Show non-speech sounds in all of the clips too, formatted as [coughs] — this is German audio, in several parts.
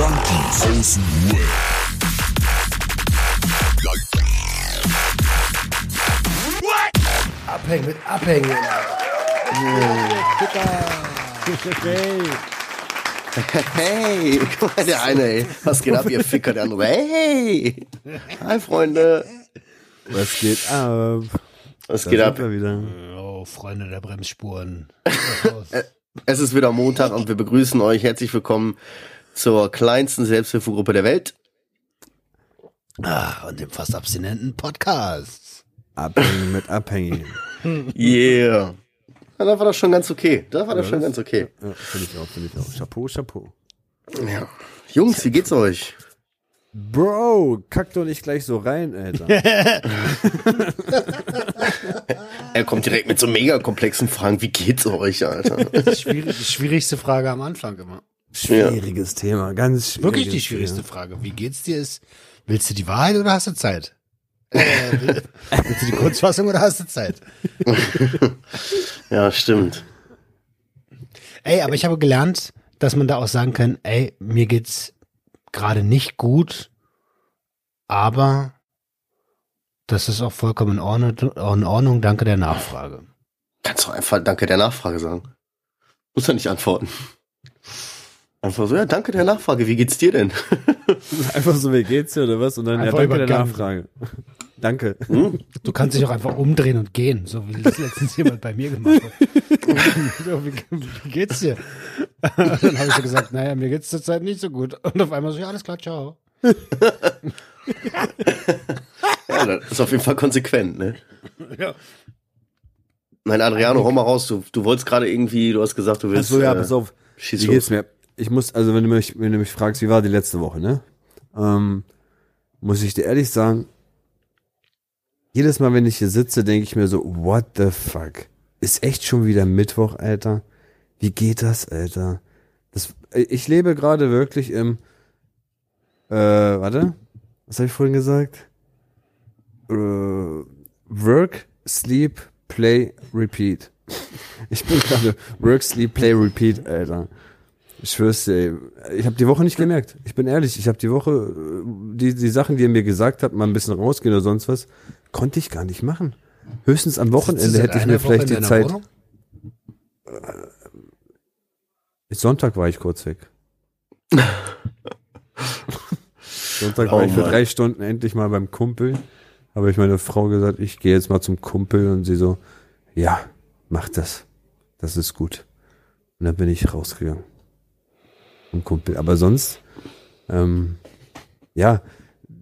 Junkies aus dem Web. Abhängen mit Abhängen. Hey. Hey, guck mal, der eine, ey. Was geht ab, ihr Ficker? Der andere, hey. Hi, Freunde. Was geht ab? Was Da geht ab? wieder. Oh, Freunde der Bremsspuren. [laughs] Es ist wieder Montag und wir begrüßen euch. Herzlich willkommen zur kleinsten Selbsthilfegruppe der Welt. ah, und dem fast abstinenten Podcast. Abhängen mit Abhängigen. Yeah. Ja, das war doch schon ganz okay. Das war doch schon ganz okay. Ja, finde ich auch, finde ich auch. Chapeau, Chapeau. Ja. Jungs, wie geht's euch? Bro, kack doch nicht gleich so rein, Alter. [laughs] Er kommt direkt mit so mega komplexen Fragen. Wie geht's euch, Alter? Die, schwierig, die schwierigste Frage am Anfang immer. Schwieriges Thema, ganz schwieriges Wirklich die schwierigste Frage. Wie geht's dir? Ist, willst du die Wahrheit oder hast du Zeit? Äh, will- [laughs] willst du die Kurzfassung oder hast du Zeit? [laughs] Ja, stimmt. Ey, aber ich habe gelernt, dass man da auch sagen kann, ey, mir geht's gerade nicht gut, aber das ist auch vollkommen in Ordnung, in Ordnung danke der Nachfrage. Kannst du einfach Danke der Nachfrage sagen. Muss er nicht antworten. Einfach so, ja, danke der Nachfrage. Wie geht's dir denn? [laughs] Einfach so, wie geht's dir oder was? Und dann, Einfach ja, danke der. Nachfrage. danke. Du kannst dich auch einfach umdrehen und gehen, so wie das letztens jemand bei mir gemacht hat. [laughs] so, wie, wie geht's dir? Und dann habe ich so gesagt, naja, mir geht's zurzeit nicht so gut. Und auf einmal so, ja, alles klar, ciao. [laughs] Ja, das ist auf jeden Fall konsequent, ne? Ja. Nein, Adriano, hau mal raus. Du, du wolltest gerade irgendwie, du hast gesagt, du willst. Achso, ja, äh, pass auf. Schieß Wie los. geht's mir? Ich muss, also wenn du mich, wenn du mich fragst, wie war die letzte Woche, ne? Ähm, muss ich dir ehrlich sagen, jedes Mal, wenn ich hier sitze, denke ich mir so, what the fuck? Ist echt schon wieder Mittwoch, Alter? Wie geht das, Alter? Das, ich lebe gerade wirklich im, äh, warte, was habe ich vorhin gesagt? Äh, work, sleep, play, repeat. [laughs] Ich bin gerade work, sleep, play, repeat, Alter. Ich schwör's dir, ich habe die Woche nicht gemerkt. Ich bin ehrlich, ich habe die Woche äh, die die Sachen, die ihr mir gesagt habt, mal ein bisschen rausgehen oder sonst was, konnte ich gar nicht machen. Höchstens am Wochenende hätte ich mir vielleicht die Zeit. Sonntag war ich kurz weg. [laughs] Sonntag war Oh ich für Mann. drei Stunden endlich mal beim Kumpel. Habe ich meine Frau gesagt, ich gehe jetzt mal zum Kumpel und sie so, ja, mach das. Das ist gut. Und dann bin ich rausgegangen. Zum Kumpel. Aber sonst, ähm, ja,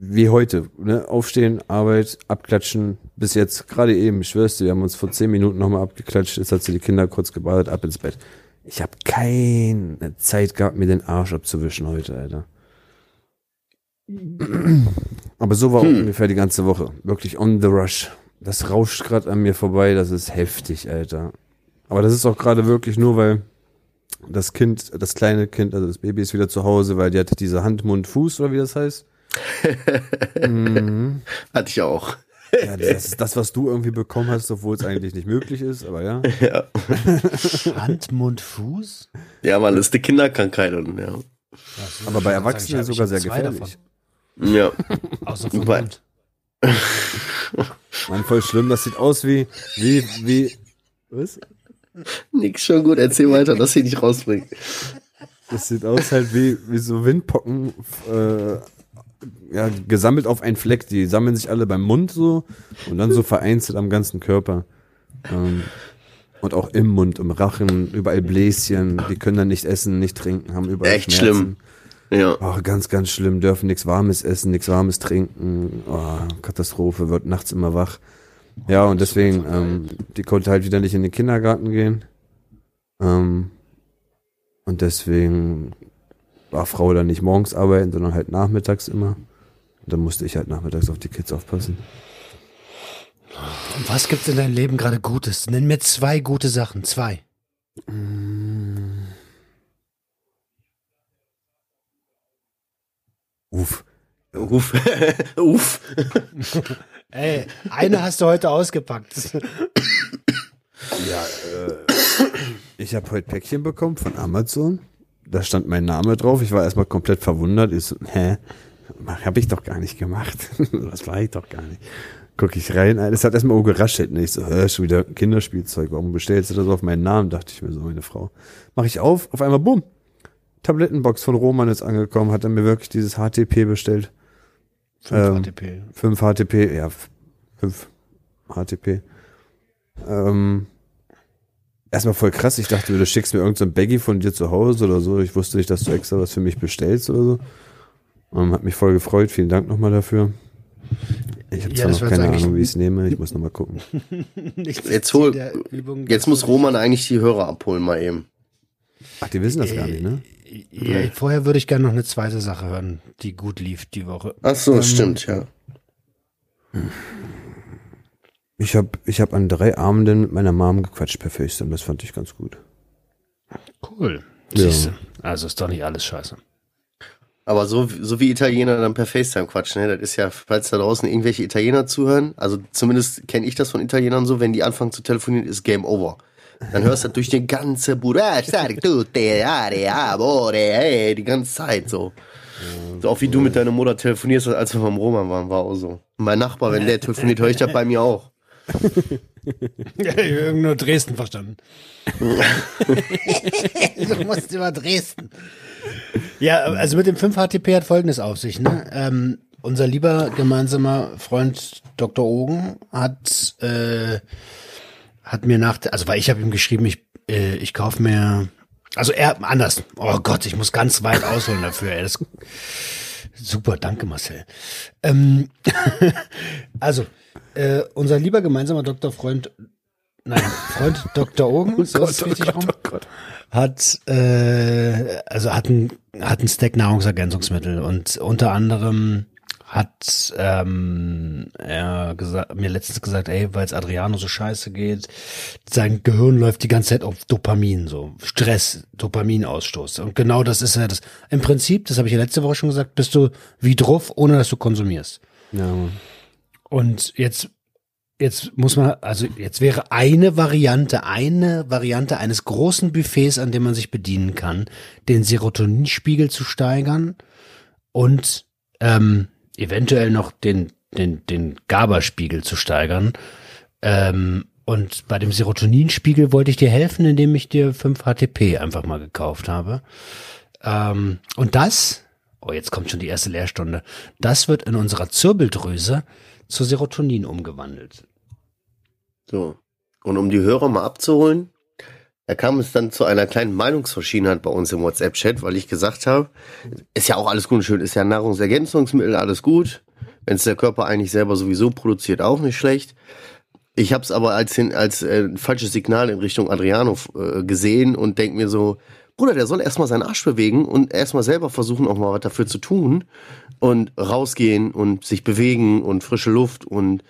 wie heute, ne? Aufstehen, Arbeit, abklatschen, bis jetzt, gerade eben, ich schwör's dir, wir haben uns vor zehn Minuten nochmal abgeklatscht, jetzt hat sie die Kinder kurz gebadet, ab ins Bett. Ich habe keine Zeit gehabt, mir den Arsch abzuwischen heute, Alter. Aber so war ungefähr die ganze Woche. Wirklich on the rush. Das rauscht gerade an mir vorbei, das ist heftig, Alter. Aber das ist auch gerade wirklich nur, weil das Kind, das kleine Kind, also das Baby ist wieder zu Hause, weil die hatte diese Hand, Mund, Fuß oder wie das heißt. mhm. [laughs] Hatte ich auch. Ja, das ist das, was du irgendwie bekommen hast, obwohl es eigentlich nicht möglich ist, aber ja. [laughs] Ja, Hand, Mund, Fuß? ja man, das ist eine Kinderkrankheit und ja. Aber bei Erwachsenen sogar sehr gefährlich. Ja. davon. Außer [laughs] vom Bei- Mund. Mann, voll schlimm, das sieht aus wie, wie, wie, was? Nix schon gut, erzähl weiter, dass sie nicht rausbringt. Das sieht aus halt wie, wie so Windpocken, äh, ja, gesammelt auf einen Fleck. Die sammeln sich alle beim Mund so und dann so vereinzelt am ganzen Körper. Ähm, und auch im Mund, im Rachen, überall Bläschen. Die können dann nicht essen, nicht trinken, haben überall Echt Schmerzen. schlimm. Ja. Oh, ganz, ganz schlimm. Dürfen nichts Warmes essen, nichts Warmes trinken. Oh, Katastrophe, wird nachts immer wach. Ja, und deswegen, ähm, die konnte halt wieder nicht in den Kindergarten gehen. Ähm, und deswegen war Frau dann nicht morgens arbeiten, sondern halt nachmittags immer. Und dann musste ich halt nachmittags auf die Kids aufpassen. Und was gibt's in deinem Leben gerade Gutes? Nenn mir zwei gute Sachen. Zwei. Uff. Uff. [laughs] Uff. Ey, eine hast du heute ausgepackt. Ja, äh, ich habe heute Päckchen bekommen von Amazon. da stand mein Name drauf. Ich war erstmal komplett verwundert. Ich so, hä? Hab ich doch gar nicht gemacht. [laughs] das war ich doch gar nicht. Guck ich rein, es hat erstmal geraschelt. Ich so, hä, schon wieder Kinderspielzeug. Warum bestellst du das auf meinen Namen? Dachte ich mir so, meine Frau. Mach ich auf, auf einmal, bumm. Tablettenbox von Roman ist angekommen, hat er mir wirklich dieses HTP bestellt. 5 Ähm, HTP. 5 HTP, ja, 5 HTP. Ähm, erstmal voll krass. Ich dachte, du schickst mir irgendein so ein Baggy von dir zu Hause oder so. Ich wusste nicht, dass du extra was für mich bestellst oder so. Ähm, hat mich voll gefreut. Vielen Dank nochmal dafür. Ich habe Ja, zwar noch keine Ahnung, wie ich es [laughs] nehme. Ich muss nochmal gucken. [laughs] Jetzt hol- Jetzt muss Roman eigentlich die Hörer abholen mal eben. Ach, die wissen das gar nicht, ne? Ja, vorher würde ich gerne noch eine zweite Sache hören, die gut lief die Woche. Ach so, Ähm, stimmt, ja. Ich habe ich hab an drei Abenden mit meiner Mom gequatscht per FaceTime. Das fand ich ganz gut. Cool. Ja. Siehste. Also ist doch nicht alles scheiße. Aber so, so wie Italiener dann per FaceTime quatschen, ne? Das ist ja, falls da draußen irgendwelche Italiener zuhören, also zumindest kenne ich das von Italienern so, wenn die anfangen zu telefonieren, ist Game Over. Dann hörst du das durch den ganzen Bude, ah, amore, ey, die ganze Zeit so. So auch wie du mit deiner Mutter telefonierst, als wir beim Roman waren, war auch so. Mein Nachbar, wenn der telefoniert, höre ich das bei mir auch. Ja, ich habe nur Dresden verstanden. du musst über Dresden. Ja, also mit dem 5 HTP hat folgendes auf sich. Ne? Ähm, unser lieber gemeinsamer Freund Dr. Ogen hat, äh, hat mir nach, also weil ich habe ihm geschrieben, ich, äh, ich kaufe mir, also er, anders. Oh Gott, ich muss ganz weit ausholen dafür. Ey. Das, super, danke Marcel. Ähm, [laughs] also, äh, unser lieber gemeinsamer Dr. Freund, nein, Freund [laughs] Dr. Ogen, so ist es richtig rum, hat, äh, also hat ein, hat ein Stack Nahrungsergänzungsmittel und unter anderem hat ähm, er gesagt, mir letztens gesagt, ey, weil es Adriano so scheiße geht, sein Gehirn läuft die ganze Zeit auf Dopamin, so Stress, Dopaminausstoß. Und genau das ist ja das. Im Prinzip, das habe ich ja letzte Woche schon gesagt, bist du wie drauf, ohne dass du konsumierst. Ja. Und jetzt, jetzt muss man, also jetzt wäre eine Variante, eine Variante eines großen Buffets, an dem man sich bedienen kann, den Serotoninspiegel zu steigern und ähm, eventuell noch den, den, den GABA-Spiegel zu steigern. Ähm, und bei dem Serotoninspiegel wollte ich dir helfen, indem ich dir 5 HTP einfach mal gekauft habe. Ähm, und das, oh, jetzt kommt schon die erste Lehrstunde, das wird in unserer Zirbeldrüse zu Serotonin umgewandelt. So. Und um die Hörer mal abzuholen, da kam es dann zu einer kleinen Meinungsverschiedenheit bei uns im WhatsApp-Chat, weil ich gesagt habe, ist ja auch alles gut und schön, ist ja Nahrungsergänzungsmittel, alles gut. Wenn es der Körper eigentlich selber sowieso produziert, auch nicht schlecht. Ich habe es aber als, als äh, falsches Signal in Richtung Adriano äh, gesehen und denk mir so, Bruder, der soll erstmal seinen Arsch bewegen und erstmal selber versuchen, auch mal was dafür zu tun und rausgehen und sich bewegen und frische Luft und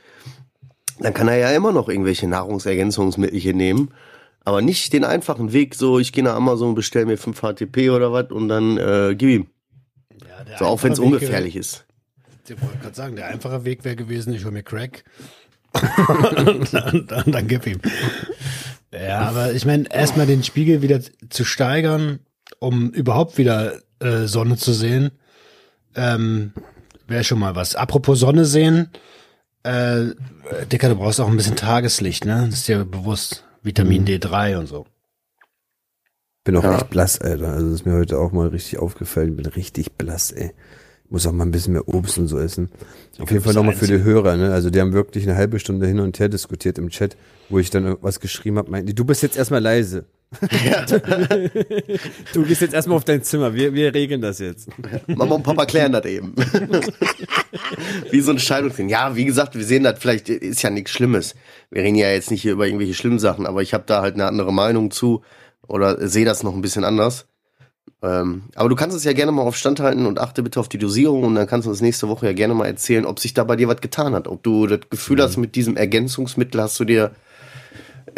dann kann er ja immer noch irgendwelche Nahrungsergänzungsmittel nehmen. Aber nicht den einfachen Weg, so ich gehe nach Amazon, bestell mir 5 HTP oder was und dann äh, gib ihm. Ja, So auch wenn es ungefährlich ist. Ich wollte gerade sagen, der einfache Weg wäre gewesen, ich hole mir Crack. und [laughs] dann, dann, dann gib ihm. Ja, aber ich meine, erstmal den Spiegel wieder zu steigern, um überhaupt wieder äh, Sonne zu sehen, ähm, wäre schon mal was. Apropos Sonne sehen, äh, Dicker, du brauchst auch ein bisschen Tageslicht, ne? Das ist dir bewusst. Vitamin D3 und so. Bin auch Ja. echt blass, Alter. Also das ist mir heute auch mal richtig aufgefallen. Bin richtig blass, ey. Muss auch mal ein bisschen mehr Obst und so essen. Auf jeden Fall nochmal für die Hörer, ne? Also die haben wirklich eine halbe Stunde hin und her diskutiert im Chat, wo ich dann irgendwas geschrieben habe, meinten die, du bist jetzt erstmal leise. [laughs] du gehst jetzt erstmal auf dein Zimmer. Wir, wir regeln das jetzt. Mama und Papa klären das eben. [laughs] wie so ein Scheidungsding. Ja, wie gesagt, wir sehen das vielleicht, ist ja nichts Schlimmes. Wir reden ja jetzt nicht hier über irgendwelche schlimmen Sachen, aber ich habe da halt eine andere Meinung zu oder sehe das noch ein bisschen anders. Ähm, aber du kannst es ja gerne mal auf Stand halten und achte bitte auf die Dosierung und dann kannst du uns nächste Woche ja gerne mal erzählen, ob sich da bei dir was getan hat. Ob du das Gefühl hast, mit diesem Ergänzungsmittel hast du dir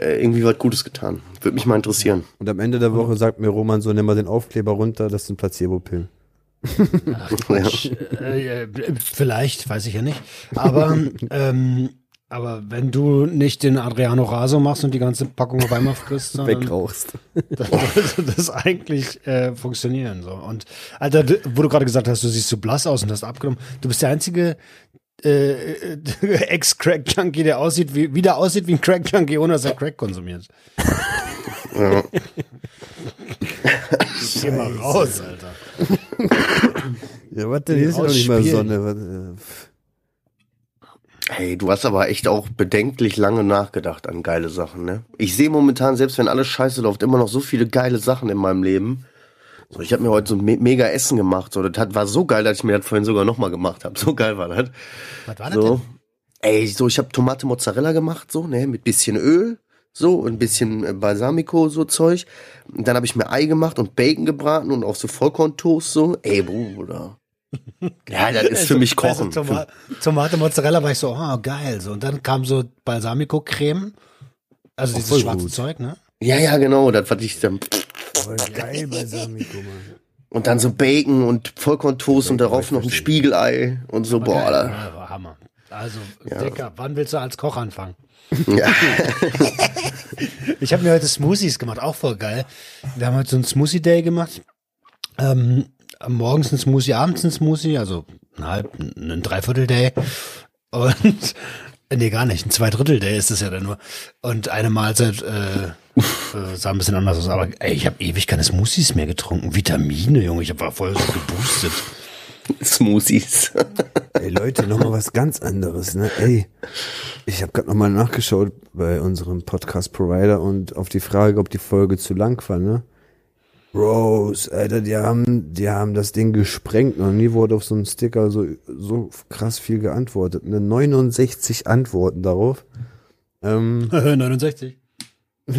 äh, irgendwie was Gutes getan. Würde mich mal interessieren. Und am Ende der Woche sagt mir Roman so, nimm mal den Aufkleber runter, das sind Placebo-Pillen. [laughs] Äh, äh, vielleicht, weiß ich ja nicht. Aber [laughs] ähm, Aber wenn du nicht den Adriano Raso machst und die ganze Packung auf einmal frisst, sondern Wegrauchst. [laughs] dann sollte das eigentlich äh, funktionieren. So. Und Alter, wo du gerade gesagt hast, du siehst so blass aus und hast abgenommen, du bist der einzige äh, äh, [laughs] Ex-Crack-Junkie, der aussieht, wie, wieder aussieht wie ein Crack-Junkie, ohne dass er Crack konsumiert. Ja. Geh mal raus, Alter. Ja, was denn? Hier ist ja noch nicht mal. Sonne. Äh. Hey, du hast aber echt auch bedenklich lange nachgedacht an geile Sachen, ne? Ich sehe momentan, selbst wenn alles scheiße läuft, immer noch so viele geile Sachen in meinem Leben. So, ich habe mir heute so ein me mega Essen gemacht. So, das hat, war so geil, dass ich mir das vorhin sogar nochmal gemacht habe. [laughs] So geil war das. Was war das So. denn? Ey, so, ich habe Tomate Mozzarella gemacht, so, ne, mit bisschen Öl, so, und ein bisschen äh, Balsamico, so Zeug. Und dann habe ich mir Ei gemacht und Bacon gebraten und auch so Vollkorntoast, so. Ey, Bruder. [laughs] Ja, das ist für mich Also, Kochen. Toma Tomate Mozzarella war ich so, oh, geil. So, und dann kam so Balsamico-Creme. Also dieses schwarze gut. Zeug, ne? Ja, ja, genau, das was ich dann. Voll geil Balsamico, Mann. Und dann so Bacon und Vollkorntoast und darauf noch ein Spiegelei und so, boah, Geil. da. Ja, war Hammer. Also, Dicker, wann willst du als Koch anfangen? Ja. [laughs] Ich habe mir heute Smoothies gemacht, auch voll geil. Wir haben heute so einen Smoothie Day gemacht. Ähm, morgens ein Smoothie, abends ein Smoothie, also ein halb, ein Dreiviertel Day. Und [laughs] nee, gar nicht, ein Zweidrittel Day ist es ja dann nur. Und eine Mahlzeit äh, äh, sah ein bisschen anders aus. Aber ey, ich habe ewig keine Smoothies mehr getrunken. Vitamine, Junge, ich war voll so geboostet. Smoothies. Ey Leute, nochmal was ganz anderes, ne? Ey, ich habe gerade nochmal nachgeschaut bei unserem Podcast-Provider und auf die Frage, ob die Folge zu lang war, ne? Rose, Alter, die haben, die haben das Ding gesprengt. Noch nie wurde auf so einem Sticker so, so krass viel geantwortet. Ne? 69 Antworten darauf. Ähm, [laughs] 69. [laughs]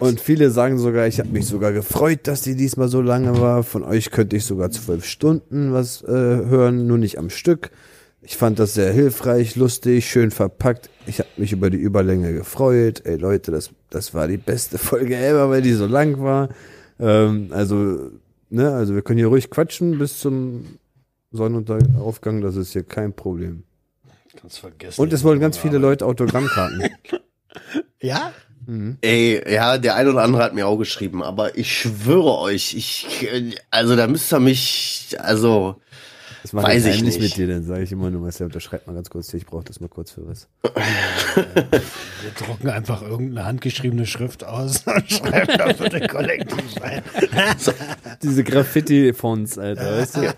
Und viele sagen sogar, ich habe mich sogar gefreut, dass die diesmal so lange war. Von euch könnte ich sogar zwölf Stunden was äh, hören, nur nicht am Stück. Ich fand das sehr hilfreich, lustig, schön verpackt. Ich habe mich über die Überlänge gefreut. Ey Leute, das, das war die beste [laughs] Folge ever, weil die so lang war. Ähm, also, ne, also wir können hier ruhig quatschen bis zum Sonnenuntergaufgang, das ist hier kein Problem. Kannst vergessen. Und es wollen ganz viele Leute Autogrammkarten. [laughs] Ja? Ey, ja, der eine oder andere hat mir auch geschrieben, aber ich schwöre euch, ich, also da müsst ihr mich, also, Das mache Weiß ich ich nicht nicht. mit dir, dann sage ich immer nur, was ja, unterschreibt mal ganz kurz, ich brauche das mal kurz für was. Wir drucken einfach irgendeine handgeschriebene Schrift aus [laughs] und schreiben da für den Kollektiv rein. Diese Graffiti-Fonts, Alter, weißt du?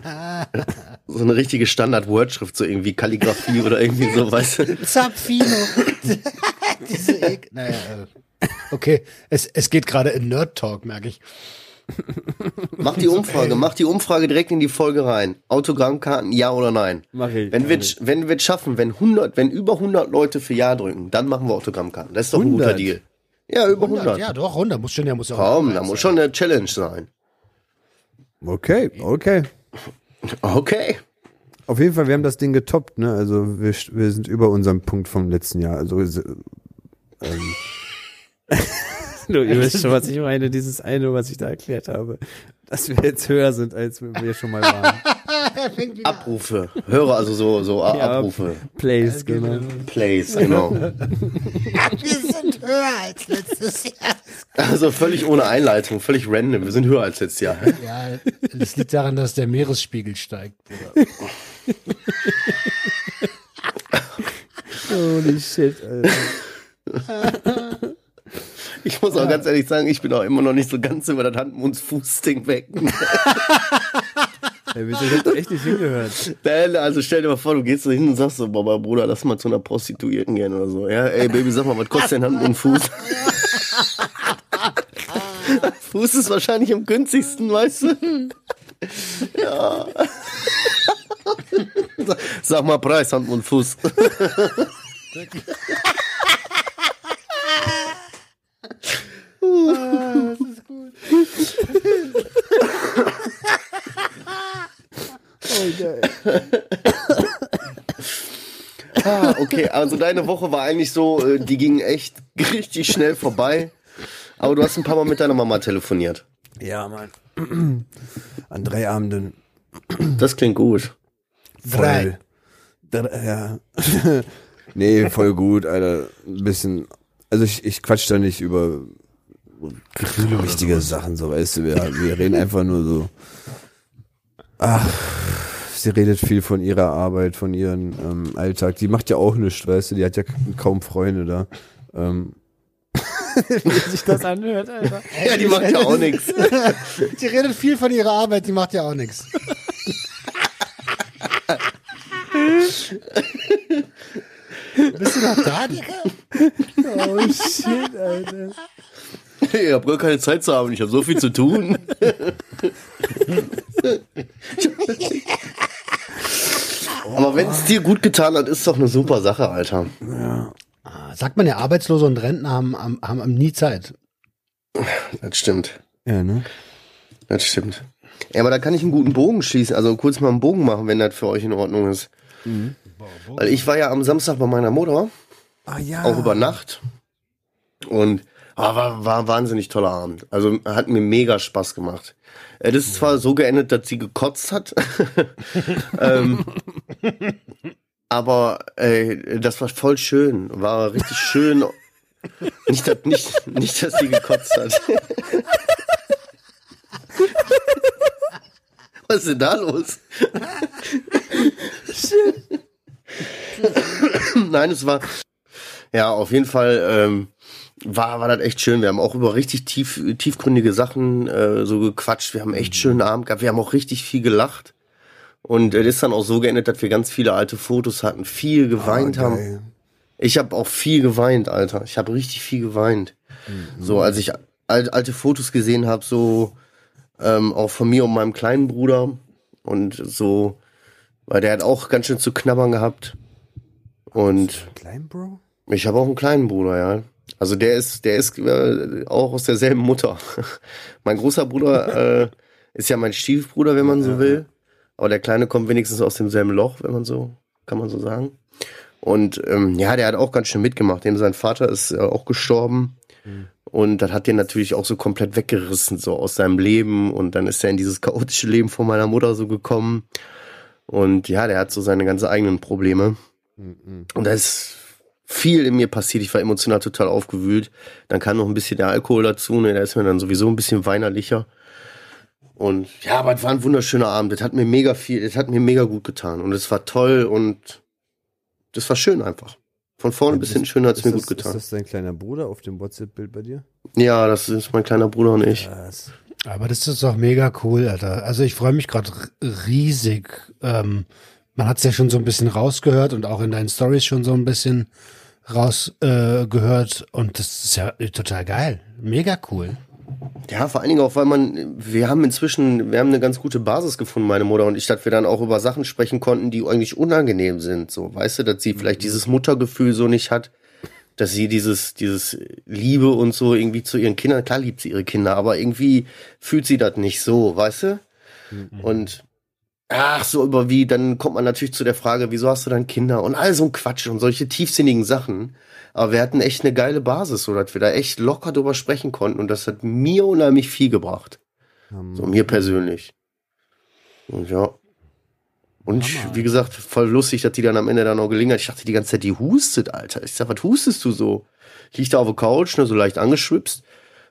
[laughs] so eine richtige Standard-Wordschrift, so irgendwie Kalligrafie oder irgendwie so, weißt du. Zapfino. [laughs] [laughs] Diese Ek naja, äh, okay, es, es geht gerade in Nerd-Talk, merke ich. Mach die Umfrage, mach die Umfrage direkt in die Folge rein. Autogrammkarten, ja oder nein? Mach ich. Wenn wir, wenn wir es schaffen, wenn 100, wenn über 100 Leute für Ja drücken, dann machen wir Autogrammkarten. Das ist doch ein guter 100? Deal. Ja, über 100. Ja, doch, 100 muss schon, ja, muss ja. Komm, da muss schon eine Challenge sein. Okay, okay. Okay. Auf jeden Fall, wir haben das Ding getoppt, ne? Also wir, wir sind über unserem Punkt vom letzten Jahr. Also ähm, [laughs] du, ihr wisst schon, was ich meine, dieses eine, was ich da erklärt habe. Dass wir jetzt höher sind, als wir schon mal waren. [laughs] Abrufe. Höre also so, so Ja. Abrufe. Plays, genau. Plays, genau. [laughs] Wir sind höher als letztes Jahr. Also völlig ohne Einleitung, völlig random. Wir sind höher als letztes Jahr. Ja, das liegt daran, dass der Meeresspiegel steigt. Holy shit, Alter. Ich muss auch ganz ehrlich sagen, ich bin auch immer noch nicht so ganz über das Hand- und Fußding weg. Ey, wieso, ich hab da echt nicht hingehört. Also stell dir mal vor, du gehst so hin und sagst so, Boah, Bruder, lass mal zu einer Prostituierten gehen oder so. Ja, ey Baby, sag mal, was kostet denn Hand und Fuß? [laughs] Fuß ist wahrscheinlich am günstigsten, weißt du? Ja. [laughs] Sag mal Preis, Hand und Fuß. [laughs] [laughs] Ah, okay, also deine Woche war eigentlich so, äh, die ging echt [laughs] richtig schnell vorbei. Aber du hast ein paar Mal mit deiner Mama telefoniert. Ja, Mann. [clears throat] An drei Abenden. Das klingt gut. Voll. Da- Ja. [laughs] nee, voll gut, Alter. Ein bisschen. Also ich, ich quatsch da nicht über wichtige Sachen, so weißt du. Wir, wir reden einfach nur so. Ach, sie redet viel von ihrer Arbeit, von ihrem ähm, Alltag. Die macht ja auch nichts, weißt du. Die hat ja kaum Freunde da. Ähm, [laughs] Wie sich das anhört, Alter. [laughs] Ja, die macht ja auch nichts. [laughs] Die redet viel von ihrer Arbeit, die macht ja auch nichts. Bist du noch da, Digga? oh shit, Alter. Ich habe gar keine Zeit zu haben, ich habe so viel zu tun. [laughs] Aber wenn es dir gut getan hat, ist doch eine super Sache, Alter. Ah, Sagt man ja, Arbeitslose und Rentner haben, haben, haben nie Zeit. Das stimmt. Ja, ne? Das stimmt. Ja, aber da kann ich einen guten Bogen schießen, also kurz mal einen Bogen machen, wenn das für euch in Ordnung ist. Weil ich war ja am Samstag bei meiner Mutter, Ah ja. auch über Nacht. Und ah, war, ein wahnsinnig toller Abend. Also hat mir mega Spaß gemacht. Es ist zwar so geendet, dass sie gekotzt hat. [laughs] ähm, aber äh, das war voll schön. War richtig schön. Nicht, dass, nicht, nicht, dass sie gekotzt hat. [laughs] Was ist denn da los? Nein, es war ja auf jeden Fall ähm, war war das echt schön. Wir haben auch über richtig tief tiefgründige Sachen äh, so gequatscht. Wir haben echt schönen Abend gehabt. Wir haben auch richtig viel gelacht. Und es ist dann auch so geendet, dass wir ganz viele alte Fotos hatten, viel geweint Ah, haben. Ich habe auch viel geweint, Alter. Ich habe richtig viel geweint. So, als ich al alte Fotos gesehen habe, so ähm, auch von mir und meinem kleinen Bruder und so, weil der hat auch ganz schön zu knabbern gehabt. Und Klein, Bro? ich habe auch einen kleinen Bruder, ja. Also der ist, der ist äh, auch aus derselben Mutter. [laughs] mein großer Bruder äh, ist ja mein Stiefbruder, wenn man so will. Aber der Kleine kommt wenigstens aus demselben Loch, wenn man so, kann man so sagen. Und ähm, ja, der hat auch ganz schön mitgemacht. Dem sein Vater ist äh, auch gestorben. Und das hat den natürlich auch so komplett weggerissen, so aus seinem Leben. Und dann ist er in dieses chaotische Leben von meiner Mutter so gekommen. Und ja, der hat so seine ganz eigenen Probleme. Und da ist viel in mir passiert. Ich war emotional total aufgewühlt. Dann kam noch ein bisschen der Alkohol dazu. Ne? Da ist mir dann sowieso ein bisschen weinerlicher. Und ja, aber es war ein wunderschöner Abend. Das hat mir mega viel, das hat mir mega gut getan. Und es war toll und das war schön einfach. Von vorne bis hinten schön hat es mir das, gut getan. Ist das dein kleiner Bruder auf dem WhatsApp-Bild bei dir? Ja, das ist mein kleiner Bruder und ich. Was? Aber das ist doch mega cool, Alter. Also ich freue mich gerade riesig. Ähm, man hat es ja schon so ein bisschen rausgehört und auch in deinen Stories schon so ein bisschen rausgehört. Äh, gehört. und das ist ja total geil. Mega cool. Ja, vor allen Dingen auch, weil man, wir haben inzwischen, wir haben eine ganz gute Basis gefunden, meine Mutter und ich, dass wir dann auch über Sachen sprechen konnten, die eigentlich unangenehm sind. So, weißt du, dass sie vielleicht dieses Muttergefühl so nicht hat, dass sie dieses, dieses Liebe und so irgendwie zu ihren Kindern, klar liebt sie ihre Kinder, aber irgendwie fühlt sie das nicht so, weißt du? Und ach, so über wie, dann kommt man natürlich zu der Frage, wieso hast du dann Kinder und all so ein Quatsch und solche tiefsinnigen Sachen. Aber wir hatten echt eine geile Basis, so dass wir da echt locker drüber sprechen konnten und das hat mir unheimlich viel gebracht. So mir persönlich. Und ja. Und ich, wie gesagt, voll lustig, dass die dann am Ende dann auch gelingen hat. Ich dachte die ganze Zeit, die hustet, Alter. Ich sag, was hustest du so? Ich lieg da auf der Couch, ne, so leicht angeschwipst.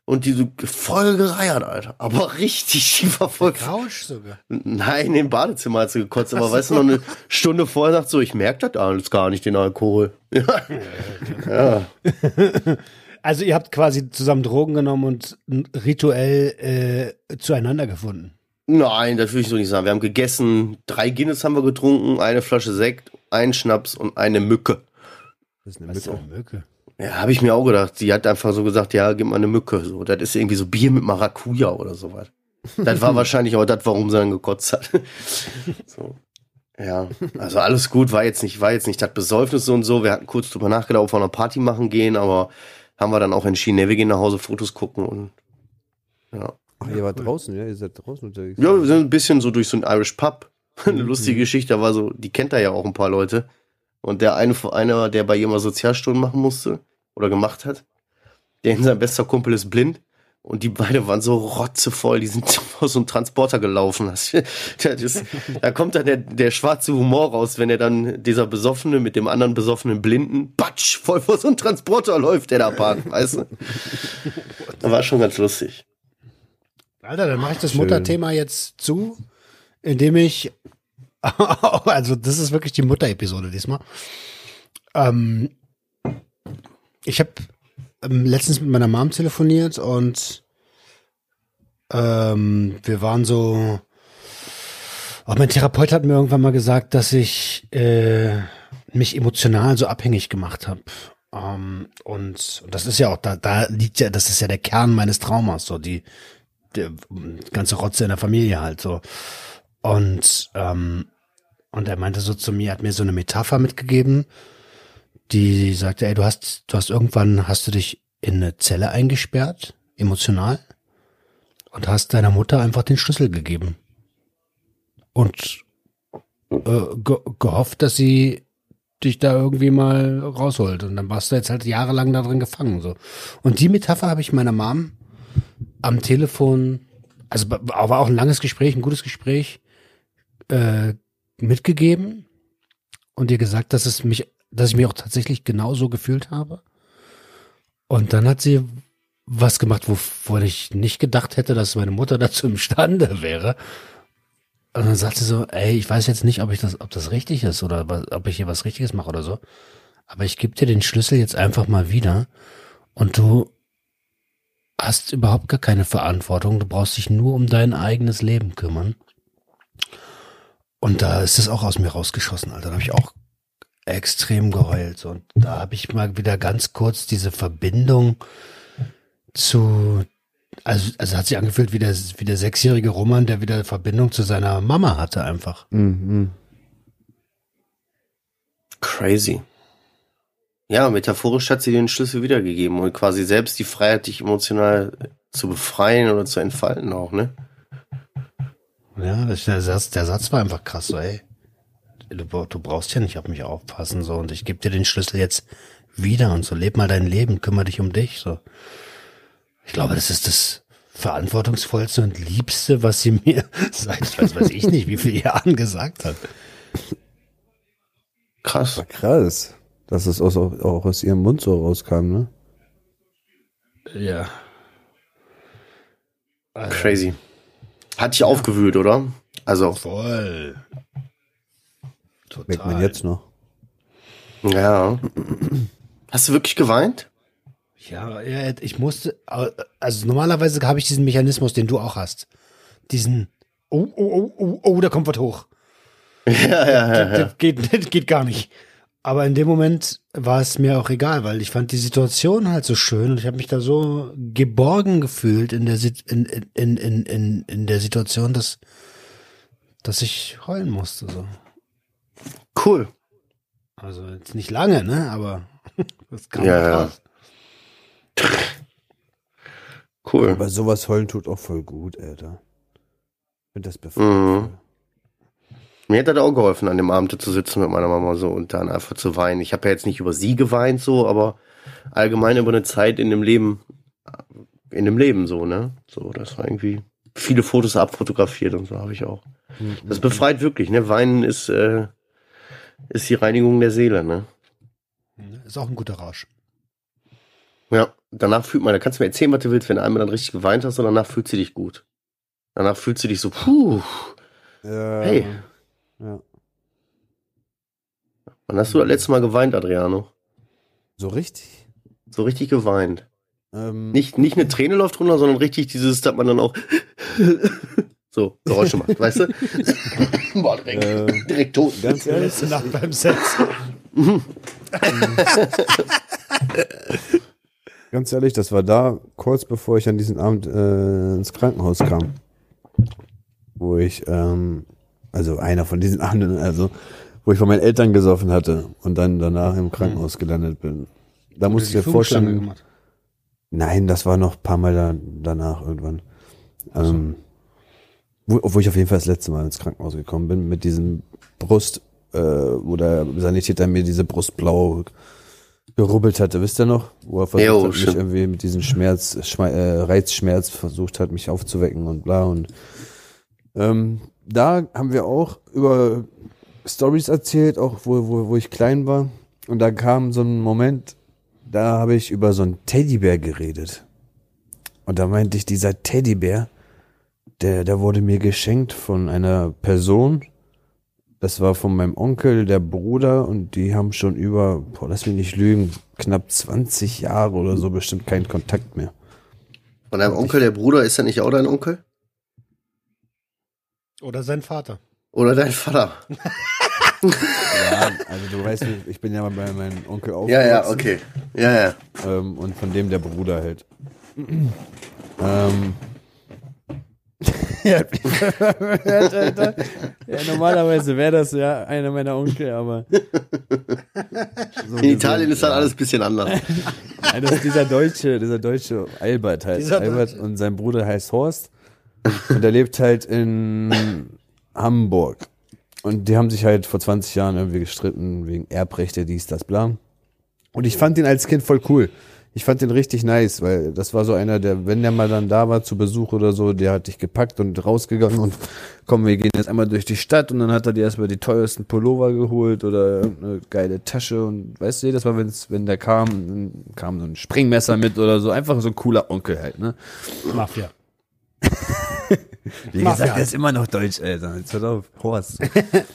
Und die so voll gereiert, Alter. Aber [laughs] richtig, die war voll. Couch sogar. Nein, im Badezimmer hat sie gekotzt. Aber weißt du, noch eine Stunde vorher sagt so, ich merke das alles gar nicht, den Alkohol. [laughs] Ja. Also ihr habt quasi zusammen Drogen genommen und rituell äh, zueinander gefunden. Nein, das will ich so nicht sagen. Wir haben gegessen, drei Guinness haben wir getrunken, eine Flasche Sekt, einen Schnaps und eine Mücke. Das ist eine Was ist Mücke. eine Mücke? Ja, habe ich mir auch gedacht. Sie hat einfach so gesagt, ja, gib mal eine Mücke. So, das ist irgendwie so Bier mit Maracuja oder sowas. Das war [laughs] wahrscheinlich auch das, warum sie dann gekotzt hat. [laughs] so. Ja, also alles gut, war jetzt nicht, war jetzt nicht das Besäufnis und so. Wir hatten kurz drüber nachgedacht, ob wir eine Party machen gehen, aber haben wir dann auch entschieden, ne, wir gehen nach Hause Fotos gucken und ja. Ach, ihr wart draußen, ja? Ihr seid draußen unterwegs. Ja, wir sind ein bisschen so durch so ein Irish Pub. [laughs] Eine lustige Geschichte, da war so, die kennt da ja auch ein paar Leute. Und der eine, einer, der bei ihr mal Sozialstunden machen musste oder gemacht hat, der [laughs] sein bester Kumpel ist blind Und die beide waren so rotzevoll, die sind [laughs] aus so einem Transporter gelaufen. Das, [laughs] das, da kommt dann der, der schwarze Humor raus, wenn er dann dieser Besoffene mit dem anderen besoffenen Blinden, patsch, voll vor so einem Transporter läuft, der da parkt, weißt du? Das war schon ganz lustig. Alter, dann mache ich das Mutterthema jetzt zu, indem ich, [laughs] also das ist wirklich die Mutter-Episode diesmal. Ähm, ich habe ähm, letztens mit meiner Mom telefoniert und ähm, wir waren so. Auch mein Therapeut hat mir irgendwann mal gesagt, dass ich äh, mich emotional so abhängig gemacht habe. Ähm, und, und das ist ja auch, da, da liegt ja, das ist ja der Kern meines Traumas, so die, die ganze Rotze in der Familie halt so. Und, ähm, und er meinte so zu mir, hat mir so eine Metapher mitgegeben, die sagte, ey, du hast, du hast irgendwann, hast du dich in eine Zelle eingesperrt, emotional, und hast deiner Mutter einfach den Schlüssel gegeben. Und äh, ge gehofft, dass sie dich da irgendwie mal rausholt. Und dann warst du jetzt halt jahrelang da drin gefangen. So. Und die Metapher habe ich meiner Mom am Telefon, also war auch ein langes Gespräch, ein gutes Gespräch, äh, mitgegeben und ihr gesagt, dass es mich dass ich mich auch tatsächlich genauso gefühlt habe. Und dann hat sie was gemacht, wovon ich nicht gedacht hätte, dass meine Mutter [laughs] dazu imstande wäre. Und dann sagt sie so, ey, ich weiß jetzt nicht, ob ich das, ob das richtig ist oder was, ob ich hier was Richtiges mache oder so. Aber ich gebe dir den Schlüssel jetzt einfach mal wieder und du hast überhaupt gar keine Verantwortung. Du brauchst dich nur um dein eigenes Leben kümmern. Und da ist es auch aus mir rausgeschossen, Alter. Da habe ich auch extrem geheult. Und da habe ich mal wieder ganz kurz diese Verbindung zu, also, also hat sich angefühlt wie der, wie der sechsjährige Roman, der wieder Verbindung zu seiner Mama hatte einfach. Mhm. Crazy. Ja, metaphorisch hat sie den Schlüssel wiedergegeben und quasi selbst die Freiheit, dich emotional zu befreien oder zu entfalten auch, ne? Ja, der Satz, der Satz war einfach krass, so, ey du, du brauchst ja nicht auf mich aufpassen, so, und ich gebe dir den Schlüssel jetzt wieder und so, leb mal dein Leben, kümmere dich um dich, so. Ich glaube, das ist das verantwortungsvollste und liebste, was sie [laughs] mir seit, weiß, weiß ich nicht, wie viele Jahren gesagt hat. Krass. War krass, dass es aus, auch aus ihrem Mund so rauskam, ne? Ja. Crazy. Hat dich ja. aufgewühlt, oder? Also. Voll. Total. Merkt man jetzt noch. Ja. Hast du wirklich geweint? Ja, ich musste, also normalerweise habe ich diesen Mechanismus, den du auch hast. Diesen, oh, oh, oh, oh, oh, da kommt was hoch. [laughs] Ja, ja, ja. Das, das, geht, das geht gar nicht. Aber in dem Moment war es mir auch egal, weil ich fand die Situation halt so schön und ich habe mich da so geborgen gefühlt in der, in, in, in, in, in der Situation, dass, dass ich heulen musste. So. Cool. Also jetzt nicht lange, ne? Aber [laughs] das kam ja, ja. Cool. Aber sowas heulen tut auch voll gut, Alter. Ich finde das befreiend. Mhm. Mir hat das auch geholfen, an dem Abend zu sitzen mit meiner Mama so und dann einfach zu weinen. Ich habe ja jetzt nicht über sie geweint so, aber allgemein über eine Zeit in dem Leben, in dem Leben so, ne? So, das war irgendwie viele Fotos abfotografiert und so habe ich auch. Das befreit wirklich, ne? Weinen ist äh, ist die Reinigung der Seele, ne? Ist auch ein guter Rausch. Ja, danach fühlt man, da kannst du mir erzählen, was du willst, wenn du einmal dann richtig geweint hast und danach fühlst du dich gut. Danach fühlst du dich so, puh. Ja, hey. Ja. Wann hast du das letzte Mal geweint, Adriano? So richtig? So richtig geweint. Ähm, nicht, nicht eine Träne läuft runter, sondern richtig dieses, dass man dann auch [laughs] so Geräusche macht, [laughs] weißt du? [laughs] Boah, direkt, äh, direkt tot. Ganz ehrlich, Nacht beim Sex. ganz ehrlich, das war da kurz bevor ich an diesem Abend äh, ins Krankenhaus kam. Wo ich, ähm, also einer von diesen [laughs] Abenden, also wo ich von meinen Eltern gesoffen hatte und dann danach im Krankenhaus mhm. gelandet bin. Da musste ich dir vorstellen. Nein, das war noch ein paar Mal da, danach irgendwann. Also. Ähm, wo, wo ich auf jeden Fall das letzte Mal ins Krankenhaus gekommen bin, mit diesem Brust, äh, wo der Sanitäter mir diese Brustblau gerubbelt hatte, wisst ihr noch? Wo er versucht Jo, hat, mich irgendwie mit diesem Schmerz, Schme äh, Reizschmerz versucht hat, mich aufzuwecken und bla und ähm, da haben wir auch über Stories erzählt, auch wo, wo, wo ich klein war. Und da kam so ein Moment, da habe ich über so einen Teddybär geredet. Und da meinte ich, dieser Teddybär, der, der wurde mir geschenkt von einer Person. Das war von meinem Onkel, der Bruder, und die haben schon über, boah, lass mich nicht lügen, knapp 20 Jahre oder so bestimmt keinen Kontakt mehr. Von deinem Onkel, der Bruder, ist er nicht auch dein Onkel? Oder sein Vater. Oder dein Vater? Ja, also du weißt, ich bin ja mal bei meinem Onkel aufgewachsen. Ja, ja, okay. Ja, ja. Ähm, und von dem der Bruder halt. ähm. ja, [laughs] Alter. ja, normalerweise wäre das ja einer meiner Onkel, aber. So In Italien ist dann alles ein bisschen anders. Ja, das ist dieser Deutsche, dieser Deutsche Albert halt. Dieser Albert Deutsche. und sein Bruder heißt Horst. Und er lebt halt in Hamburg. Und die haben sich halt vor 20 Jahren irgendwie gestritten wegen Erbrechte, dies, das, bla. Und ich fand ihn als Kind voll cool. Ich fand den richtig nice, weil das war so einer, der, wenn der mal dann da war zu Besuch oder so, der hat dich gepackt und rausgegangen und komm, wir gehen jetzt einmal durch die Stadt und dann hat er dir erstmal die teuersten Pullover geholt oder eine geile Tasche und weißt du, jedes Mal, wenn's, wenn der kam, kam so ein Springmesser mit oder so, einfach so ein cooler Onkel halt, ne? Mafia. [laughs] Wie gesagt, der ist immer noch deutsch, Alter. Jetzt hört auf, Horst.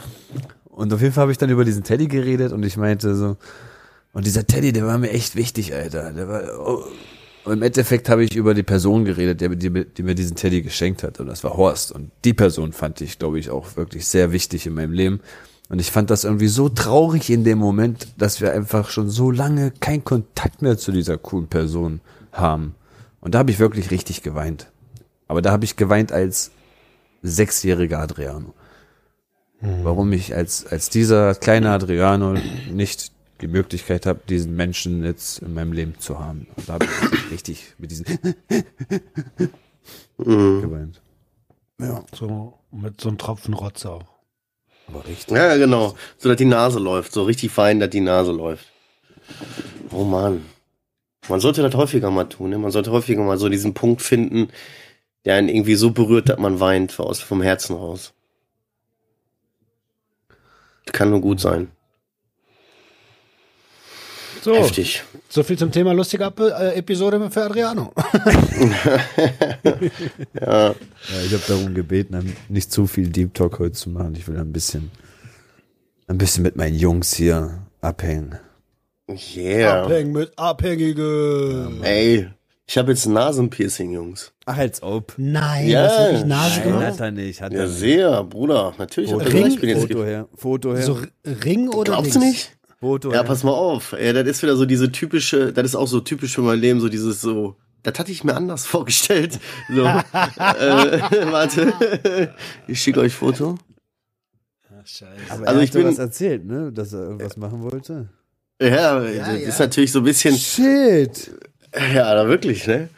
[laughs] und auf jeden Fall habe ich dann über diesen Teddy geredet und ich meinte so, und dieser Teddy, der war mir echt wichtig, Alter. Der war, oh. Und im Endeffekt habe ich über die Person geredet, die, die, die mir diesen Teddy geschenkt hat. Und das war Horst. Und die Person fand ich, glaube ich, auch wirklich sehr wichtig in meinem Leben. Und ich fand das irgendwie so traurig in dem Moment, dass wir einfach schon so lange keinen Kontakt mehr zu dieser coolen Person haben. Und da habe ich wirklich richtig geweint. Aber da habe ich geweint als sechsjähriger Adriano. Warum ich als, als dieser kleine Adriano nicht die Möglichkeit habe, diesen Menschen jetzt in meinem Leben zu haben. Und da habe ich [clears throat] richtig mit diesen Mhm. geweint. Ja, So mit so einem Tropfen Rotze auch. aber richtig. Ja, ja, genau. So, dass die Nase läuft. So richtig fein, dass die Nase läuft. Oh Mann. Man sollte das häufiger mal tun. Ne? Man sollte häufiger mal so diesen Punkt finden, der einen irgendwie so berührt, dass man weint aus vom Herzen raus. Kann nur gut sein. So, Heftig. so viel zum Thema lustige äh, Episode für Adriano. [laughs] [laughs] Ja. Ja, ich habe darum gebeten, nicht zu viel Deep Talk heute zu machen. Ich will ein bisschen, ein bisschen mit meinen Jungs hier abhängen. Yeah. Abhängen mit Abhängigen. Ey, ich habe jetzt ein Nasenpiercing, Jungs. Ach, als ob. Nein, Ja, das ist wirklich Nase Nein, gemacht. hat er nicht. Hat Ja, er nicht. sehr, Bruder. Natürlich. er Ring? ich bin jetzt Foto her. Foto her. So Ring oder Glaubst du links? nicht? Foto Ja, her. pass mal auf. Ja, das ist wieder so diese typische, das ist auch so typisch für mein Leben, so dieses so, das hatte ich mir anders [laughs] vorgestellt. So, [laughs] äh, [laughs] warte, ich schicke euch Foto. Ach, scheiße. Aber Also er ich bin- was erzählt, ne? Dass er irgendwas machen wollte. Ja, das ja. ist natürlich so ein bisschen, Shit. Ja, da wirklich, ne?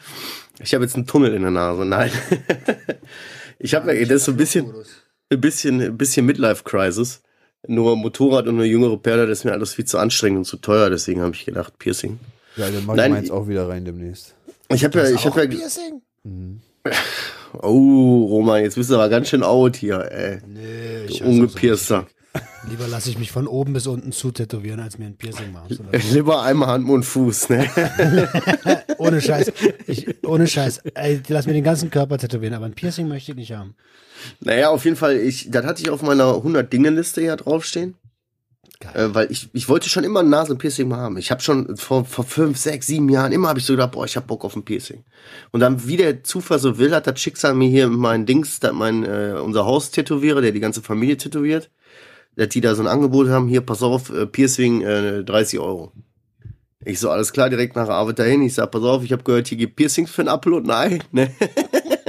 Ich habe jetzt einen Tunnel in der Nase, nein. [laughs] Ich habe, das ist so ein bisschen, ein bisschen, ein bisschen Midlife-Crisis. Nur Motorrad und eine jüngere Perle, das ist mir alles viel zu anstrengend und zu teuer, deswegen habe ich gedacht, Piercing. Ja, dann mach Nein, ich meins auch wieder rein demnächst. Ich habe ja, ich habe ja, Piercing? [laughs] oh, Roman, jetzt bist du aber ganz schön out hier, ey. Nee, Du ich Ungepierster. Lieber lasse ich mich von oben bis unten zu tätowieren, als mir ein Piercing machen lassen. Lieber einmal Hand, Mund, Fuß, ne? [laughs] Ohne Scheiß. Ich, ohne Scheiß. Ey, lass mir den ganzen Körper tätowieren, aber ein Piercing möchte ich nicht haben. Naja, auf jeden Fall, ich, das hatte ich auf meiner 100-Dinge-Liste ja draufstehen. Äh, weil ich, ich wollte schon immer ein Nasenpiercing mal haben. Ich habe schon vor, vor fünf, sechs, sieben Jahren, immer habe ich so gedacht, boah, ich hab Bock auf ein Piercing. Und dann, wie der Zufall so will, hat das Schicksal mir hier mein Dings, mein, äh, unser Haus tätowiere, der die ganze Familie tätowiert, dass die da so ein Angebot haben, hier, pass auf, äh, Piercing, äh, 30 Euro. Ich so, alles klar, direkt nach der Arbeit dahin. Ich sag, pass auf, ich habe gehört, hier gibt Piercings für einen Apfel und ein Ei. Ne?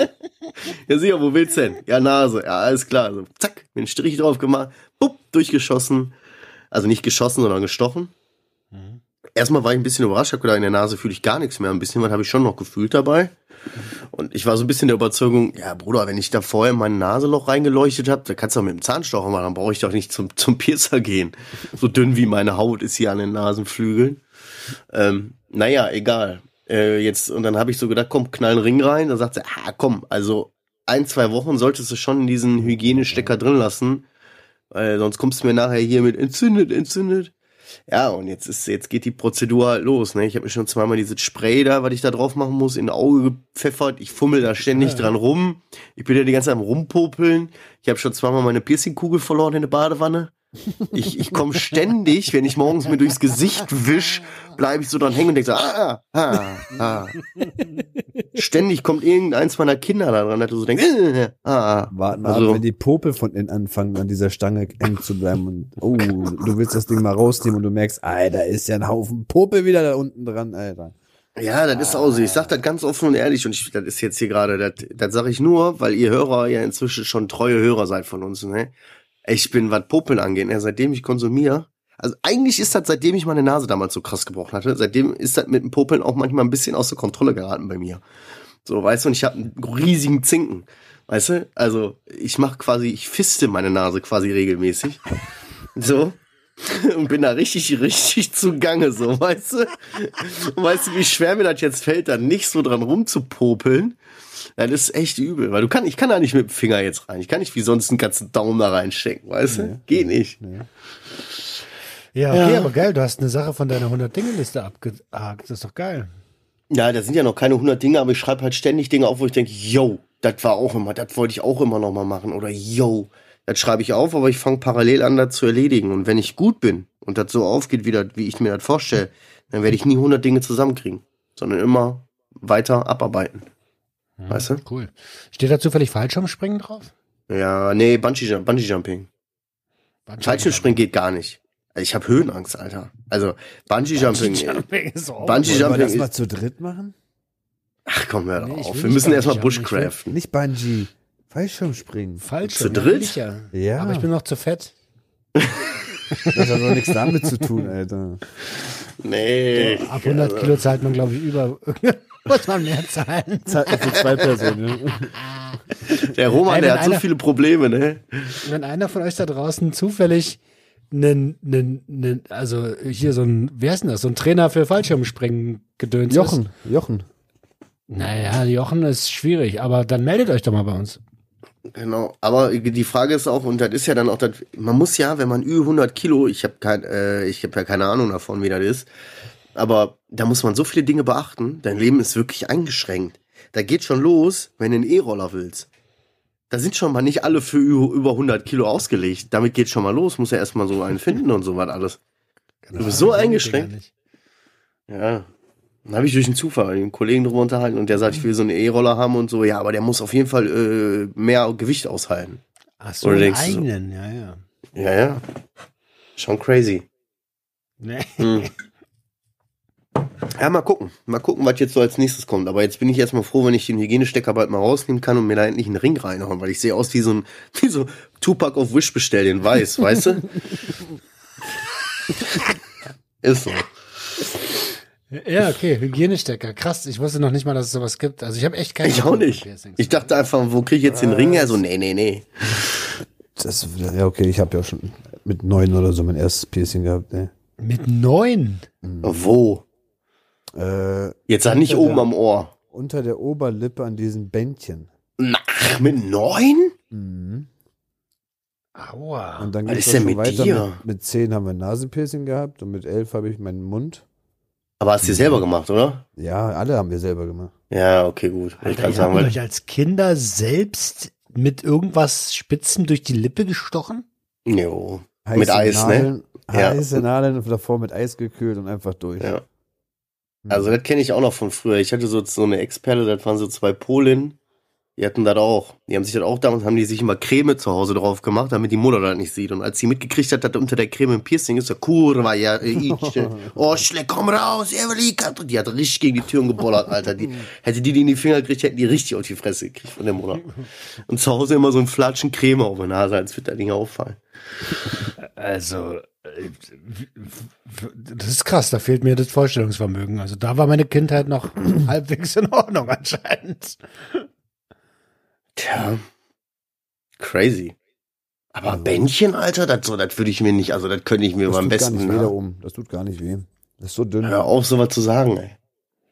[laughs] ja, sicher, wo willst du denn? Ja, Nase. Ja, alles klar. So, zack, mir einen Strich drauf gemacht, bupp, durchgeschossen. Also nicht geschossen, sondern gestochen. Erstmal war ich ein bisschen überrascht, hab gedacht, in der Nase fühle ich gar nichts mehr. Ein bisschen was habe ich schon noch gefühlt dabei. Und ich war so ein bisschen der Überzeugung, ja, Bruder, wenn ich da vorher in mein Naseloch reingeleuchtet habe, da kannst du auch mit dem Zahnstocher machen, dann brauche ich doch nicht zum, zum Piercer gehen. So dünn wie meine Haut ist hier an den Nasenflügeln. Ähm, naja, egal. Äh, jetzt, und dann habe ich so gedacht, komm, knall einen Ring rein. Da sagt sie, ah, komm, also ein, zwei Wochen solltest du schon diesen Hygienestecker drin lassen. Weil sonst kommst du mir nachher hier mit entzündet, entzündet. Ja, und jetzt ist, jetzt geht die Prozedur halt los, ne? Ich habe mir schon zweimal dieses Spray da, was ich da drauf machen muss, in Auge gepfeffert. Ich fummel da ständig dran rum. Ich bin ja die ganze Zeit am rumpopeln. Ich habe schon zweimal meine Piercingkugel verloren in der Badewanne. Ich, ich komme ständig, wenn ich morgens mir durchs Gesicht wisch, bleibe ich so dran hängen und denke so, ah, ah, ah. Ständig kommt irgendeins meiner Kinder da dran, dass du so denkst, äh, ah. Warten wir Also- ab, wenn die Popel von innen anfangen, an dieser Stange eng zu bleiben und, oh, du willst das Ding mal rausnehmen und du merkst, Alter, ist ja ein Haufen Popel wieder da unten dran, Alter. Ja, das ist auch so. Ich sag das ganz offen und ehrlich und ich, das ist jetzt hier gerade, das, das sage ich nur, weil ihr Hörer ja inzwischen schon treue Hörer seid von uns. Ne? Ich bin, was Popeln angeht, ne, seitdem ich konsumiere, also eigentlich ist das, seitdem ich meine Nase damals so krass gebrochen hatte, seitdem ist das mit dem Popeln auch manchmal ein bisschen außer Kontrolle geraten bei mir. So, weißt du, und ich habe einen riesigen Zinken. Weißt du? Also, ich mache quasi, ich fiste meine Nase quasi regelmäßig. [laughs] So. [laughs] Und bin da richtig, richtig zugange, so, weißt du? Und weißt du, wie schwer mir das jetzt fällt, da nicht so dran rumzupopeln? Das ist echt übel, weil du kann, ich kann da nicht mit dem Finger jetzt rein. Ich kann nicht wie sonst einen ganzen Daumen da reinstecken, weißt du? Geht nicht. Ja, okay, aber geil, du hast eine Sache von deiner 100-Dinge-Liste abgehakt. Das ist doch geil. Ja, da sind ja noch keine 100 Dinge, aber ich schreibe halt ständig Dinge auf, wo ich denke, yo, das war auch immer, das wollte ich auch immer noch mal machen. Oder yo, das schreibe ich auf, aber ich fange parallel an, das zu erledigen. Und wenn ich gut bin und das so aufgeht, wie, das, wie ich mir das vorstelle, dann werde ich nie 100 Dinge zusammenkriegen, sondern immer weiter abarbeiten. Weißt du? Cool. Steht da zufällig Fallschirmspringen drauf? Ja, nee, Bungee, Bungee Jumping. Fallschirmspringen geht gar nicht. Ich habe Höhenangst, Alter. Also Bungee Jumping. Jumping ist auch Bungee Wollen wir Jumping das mal zu dritt machen? Ach komm, hör doch Nee, auf. Wir müssen erstmal Bungee Jumping, Bushcraften. Nicht Bungee, Fallschirmspringen. Fallschirm. Zu dritt? Ja. Ja. Aber ich bin noch zu fett. Das hat doch nichts damit zu tun, Alter. Nee. Ab 100 Kilo zahlt man, glaube ich, über. Muss man mehr zahlen. [laughs] Zahlt man für zwei Personen. Der Roman, Ey, der hat so einer- viele Probleme, ne? Wenn einer von euch da draußen zufällig einen, einen, einen, also hier so ein, wer ist denn das? So ein Trainer für Fallschirmspringen gedöns Jochen, Jochen. Ist. Naja, Jochen ist schwierig, aber dann meldet euch doch mal bei uns. Genau. Aber die Frage ist auch, und das ist ja dann auch, das, man muss ja, wenn man über 100 Kilo, ich habe kein, äh, ich habe ja keine Ahnung davon, wie das ist, aber da muss man so viele Dinge beachten. Dein Leben ist wirklich eingeschränkt. Da geht schon los, wenn du einen E-Roller willst. Da sind schon mal nicht alle für über 100 Kilo ausgelegt. Damit geht schon mal los. Muss ja erstmal so einen finden und so was alles. Du bist so eingeschränkt. Ja. Dann habe ich durch einen Zufall mit einem Kollegen drüber unterhalten und der sagt, ich will so einen E-Roller haben und so. Ja, aber der muss auf jeden Fall äh, mehr Gewicht aushalten. Ach so, Oder einen denkst du so? eigenen, ja, ja. Ja, ja. Schon crazy. Nee. Hm. [laughs] Ja, mal gucken. Mal gucken, was jetzt so als nächstes kommt. Aber jetzt bin ich erstmal froh, wenn ich den Hygienestecker bald mal rausnehmen kann und mir da endlich einen Ring reinhauen, weil ich sehe aus wie so ein, [laughs] wie so Tupac auf Wish bestell in weiß, weißt du? [laughs] Ist so. Ja, okay, Hygienestecker. Krass, ich wusste noch nicht mal, dass es sowas gibt. Also ich habe echt keine Ich auch nicht. Piercings. Ich dachte einfach, wo kriege ich jetzt den Ring her? So, nee, nee, nee. Das, ja, okay, ich habe ja schon mit neun oder so mein erstes Piercing gehabt. Ne? Mit neun. Wo? Äh, Jetzt sag nicht oben der- am Ohr. unter der Oberlippe an diesem Bändchen. Na, mit neun? Mhm. Aua. Und dann schon mit weiter. dir? Mit, mit zehn haben wir ein Nasenpiercing gehabt und mit elf habe ich meinen Mund. Aber hast du dir selber gemacht, oder? Ja, alle haben wir selber gemacht. Ja, okay, gut. Wollte Ich Alter, kann ihr sagen, weil euch als Kinder selbst mit irgendwas Spitzen durch die Lippe gestochen? Jo. Heiße Mit Eis, ne? Nadeln, Ja. Heiße Nadeln und davor mit Eis gekühlt und einfach durch. Ja. Also das kenne ich auch noch von früher. Ich hatte so, so eine Ex-Perle, das waren so zwei Polinnen. Die hatten das auch. Die haben sich das auch damals, haben die sich immer Creme zu Hause drauf gemacht, damit die Mutter das nicht sieht. Und als sie mitgekriegt hat, dass da unter der Creme ein Piercing ist, so kurwa, ja, äh, [laughs] ich, oh, Schleck, komm raus, und die hat richtig gegen die Türen gebollert, Alter. Die, hätte die die in die Finger gekriegt, hätten die richtig auf die Fresse gekriegt von der Mutter. Und zu Hause immer so ein Flatschen Creme auf der Nase, als würde das Ding auffallen. Also, äh, das ist krass, da fehlt mir das Vorstellungsvermögen. Also da war meine Kindheit noch [clears throat] halbwegs in Ordnung anscheinend. Tja. Crazy. Aber Bändchen, Alter, das so, das würde ich mir nicht, also das könnte ich mir Das beim tut gar besten. nicht weh da ne? oben. Das tut gar nicht weh. Das ist so dünn. Hör auf, sowas zu sagen, ey.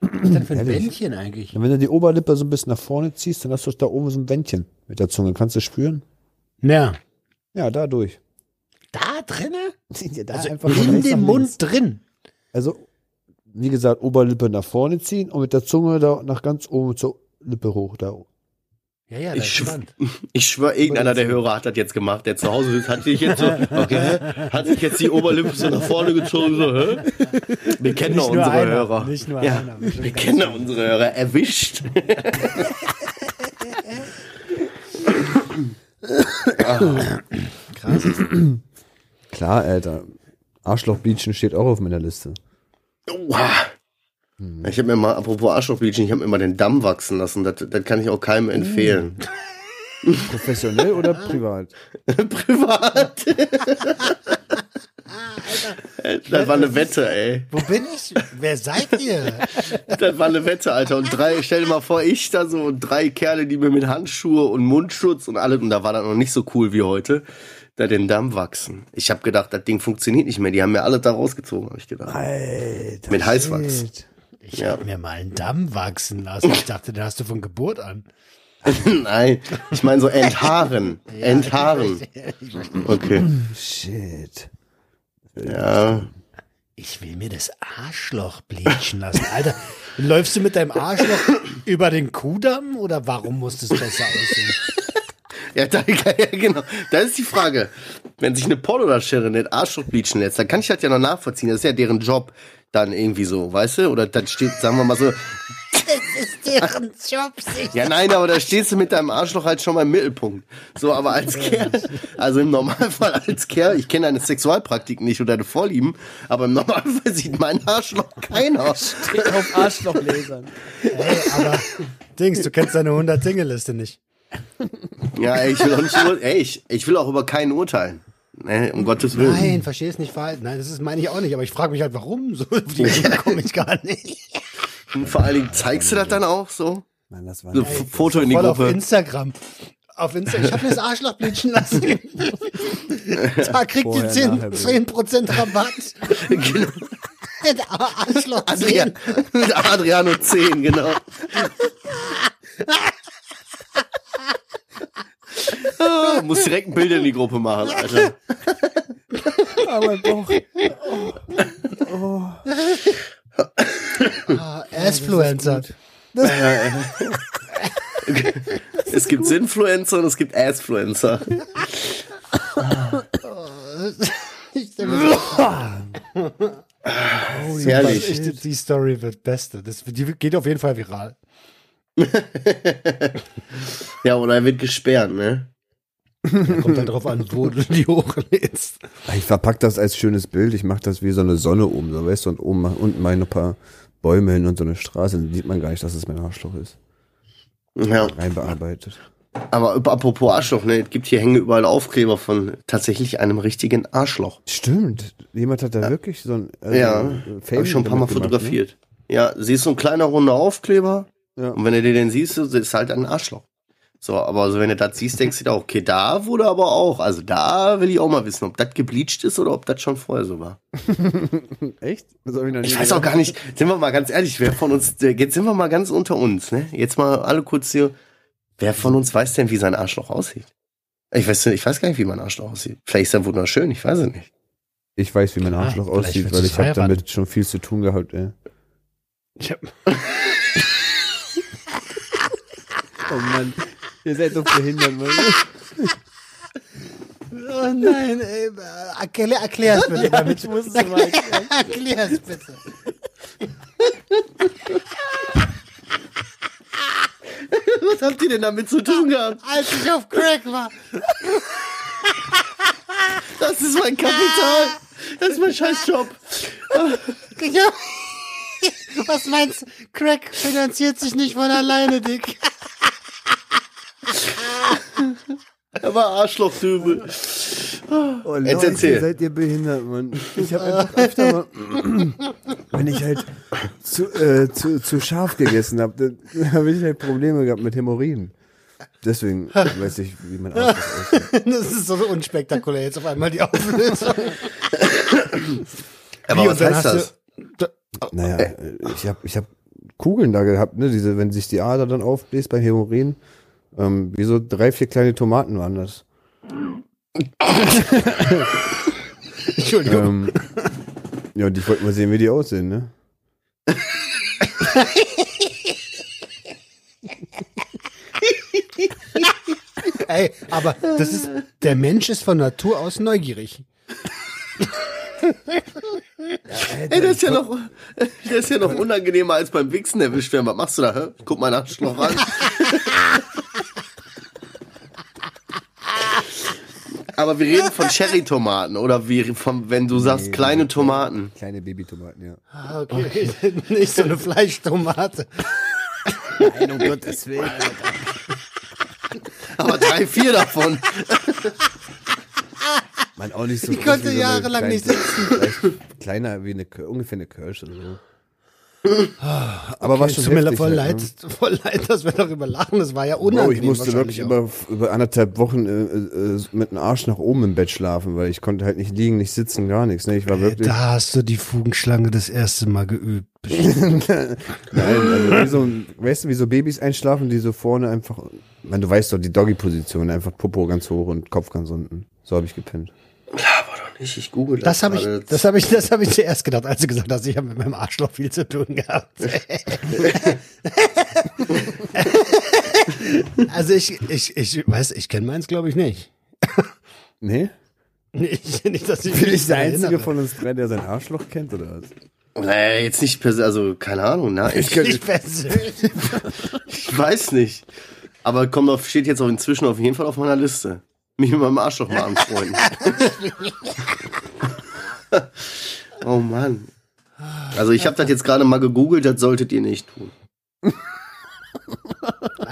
Was ist denn für ein Ehrlich? Bändchen eigentlich? Und wenn du die Oberlippe so ein bisschen nach vorne ziehst, dann hast du da oben so ein Wändchen mit der Zunge. Kannst du spüren? Ja. Ja, dadurch. Da drinne? Ja, da Also einfach in dem Mund links. drin. Also, wie gesagt, Oberlippe nach vorne ziehen und mit der Zunge da nach ganz oben zur Lippe hoch. Da. Ja, ja, Ich das ist schw- spannend. [laughs] Ich schwöre, irgendeiner der Hörer hat das jetzt gemacht, der zu Hause ist, hat sich jetzt so, okay, hat sich jetzt die Oberlippe so nach vorne gezogen, so, hä? Wir kennen doch unsere einer, Hörer. nicht nur ja, einer. Wir kennen doch unsere Hörer. Erwischt. [laughs] Krass. Klar, Alter. Arschlochbeachen steht auch auf meiner Liste. Oha. Ich habe mir mal, apropos Arschlochbleaching, ich habe mir mal den Damm wachsen lassen. Das, das kann ich auch keinem empfehlen. [laughs] Professionell oder privat? [laughs] Privat. das war eine Wette, ey. Wo bin ich? Wer seid ihr? Das war eine Wette, Alter. Und drei, stell dir mal vor, ich da so und drei Kerle, die mir mit Handschuhe und Mundschutz und allem, und da war das noch nicht so cool wie heute, da den Damm wachsen. Ich habe gedacht, das Ding funktioniert nicht mehr. Die haben mir alle da rausgezogen, habe ich gedacht. Alter. Mit Heißwachs. shit. Ich Ja. hab mir mal einen Damm wachsen lassen. Ich dachte, den hast du von Geburt an. [laughs] Nein, ich meine so enthaaren. [laughs] enthaaren. [laughs] Okay. Shit. Ja. Ich will mir das Arschloch bleachen lassen. Alter, läufst du mit deinem Arschloch über den Kudamm oder warum muss das besser aussehen? Ja, da, [laughs] ja, genau. Da ist die Frage. Wenn sich eine Pornodarstellerin den Arschloch bleachen lässt, dann kann ich das ja noch nachvollziehen. Das ist ja deren Job dann irgendwie so, weißt du? Oder dann steht, sagen wir mal so, Das ist deren Job, sich. ja nein, aber da stehst du mit deinem Arschloch halt schon mal im Mittelpunkt. So, aber als Kerl, also im Normalfall als Kerl, ich kenne deine Sexualpraktik nicht oder deine Vorlieben, aber im Normalfall sieht mein Arschloch keiner. Auf Arschlochlesern. Ey, aber Dings, du kennst deine 100-Dinge-Liste nicht. Ja, ey, ich will auch nicht, ey, ich, ich will auch über keinen urteilen. Ne, um Gottes Willen. Nein, verstehe es nicht falsch. Nein, das ist meine ich auch nicht, aber ich frage mich halt, warum? So auf [laughs] die Idee komme ich gar nicht. Und vor allen Dingen zeigst du das dann auch so? Mann, das war So ein Foto in die Voll auf Gruppe. Instagram. Auf Instagram. Ich habe mir das Arschloch bleachen lassen. [laughs] Da kriegt ihr Vorher, 10%, nachher, 10 Rabatt. genau. [laughs] Arschloch 10. Adrian, Adriano 10, genau. Ah, muss direkt ein Bild in die Gruppe machen, Alter. aber doch. Ah, Assfluencer. [laughs] Es gibt Sinfluencer und es gibt Assfluencer. Ich stell mir Herrlich. Ich, die Story wird beste. Das, die geht auf jeden Fall viral. Ja, oder er wird gesperrt, ne? Kommt dann drauf an, wo du die hochlädst. Ich verpack das als schönes Bild. Ich mache das wie so eine Sonne oben, so weißt du, und oben mach- unten mal ein paar Bäume hin und so eine Straße. Dann sieht man gar nicht, dass es mein Arschloch ist. Ja. Reinbearbeitet. Aber apropos Arschloch, ne? Es gibt hier hängen überall Aufkleber von tatsächlich einem richtigen Arschloch. Stimmt. Jemand hat da wirklich so ein also Ja, Habe ich schon ein paar Mal gemacht, fotografiert. Ja, siehst so ein kleiner runder Aufkleber. Ja. Und wenn du den siehst, das ist halt ein Arschloch. So, aber so wenn du das siehst, denkst du dir auch, okay, da wurde aber auch, also da will ich auch mal wissen, ob das gebleached ist oder ob das schon vorher so war. [laughs] Echt? Ich noch nie Ich weiß auch gar nicht, sind wir mal ganz ehrlich, wer von uns, jetzt sind wir mal ganz unter uns, ne? Jetzt mal alle kurz hier, wer von uns weiß denn, wie sein Arschloch aussieht? Ich weiß, ich weiß gar nicht, wie mein Arschloch aussieht. Vielleicht ist er wunderschön, ich weiß es nicht. Ich weiß, wie mein Arschloch vielleicht aussieht, weil ich habe damit schon viel zu tun gehabt, ey. Ich hab, [laughs] Oh Mann, ihr seid doch behindert, Mann. oh nein, ey, erklär, erklär's bitte. damit ich muss es mal erklären. Erklär's bitte. Was habt ihr denn damit zu tun gehabt? Als ich auf Crack war. Das ist mein Kapital. Das ist mein Scheißjob. Was meinst du? Crack finanziert sich nicht von alleine, Dick. Er war Arschlochdübel. Oh, Jetzt erzähl. seid ihr behindert, Mann. Ich habe einfach öfter mal, wenn ich halt zu, äh, zu, zu scharf gegessen habe, dann [laughs] habe ich halt Probleme gehabt mit Hämorrhoiden. Deswegen weiß ich, wie mein Arschloch aussieht. [laughs] Das ist so unspektakulär jetzt auf einmal die Auflösung. Aber Wie, was heißt das? Du, Naja, äh, ich habe ich hab Kugeln da gehabt, ne? Diese, wenn sich die Ader dann aufbläst beim Hämorin, ähm, wie so drei, vier kleine Tomaten waren das. [coughs] Entschuldigung. Ähm, ja, und ich wollte mal sehen, wie die aussehen, ne? [coughs] Ey, aber das ist, der Mensch ist von Natur aus neugierig. [laughs] Ey, das [laughs] ist ja noch, das ist ja noch unangenehmer als beim Wichsen erwischt werden. Was machst du da? Hä? Guck mal nach Schloch an. [laughs] Aber wir reden von Cherry-Tomaten oder wie von, wenn du sagst kleine Tomaten. Kleine Babytomaten, ja. Ah, okay. [laughs] Nicht so eine Fleischtomate. Nein, um Gottes Willen. Aber drei, vier davon. Man auch nicht so [laughs] Ich konnte jahrelang kleine- nicht sitzen. [laughs] Kleiner wie eine, ungefähr eine Kirsche oder so. Aber war Es schon tut mir voll halt, leid, ne? [laughs] voll leid, dass wir darüber lachen. Das war ja Bro, unangenehm. ich musste wirklich über, über anderthalb Wochen äh, äh, mit dem Arsch nach oben im Bett schlafen, weil ich konnte halt nicht liegen, nicht sitzen, gar nichts. Ne? Ich war wirklich. Da hast du die Fugenschlange das erste Mal geübt. Nein, also wie so, weißt du, wie so Babys einschlafen, die so vorne einfach, meine, du weißt doch, die Doggy-Position, einfach Popo ganz hoch und Kopf ganz unten. So habe ich gepennt. Nicht, ich google Das habe ich, das habe ich, das habe ich zuerst gedacht, als du gesagt hast, ich habe mit meinem Arschloch viel zu tun gehabt. [laughs] also ich, ich, ich weiß, ich kenne meins, glaube ich nicht. Nee? Nicht, nicht dass ich Bin ich der Einzige erinnere. von uns drei, der sein Arschloch kennt, oder was? Naja, jetzt nicht per se, also keine Ahnung, ne? Ich, könnte- Ich persönlich. [laughs] ich weiß nicht. Aber kommt auf, steht jetzt auch inzwischen auf jeden Fall auf meiner Liste. Mich mit meinem Arschloch mal anfreunden. [laughs] oh Mann. Also ich habe das jetzt gerade mal gegoogelt, das solltet ihr nicht tun.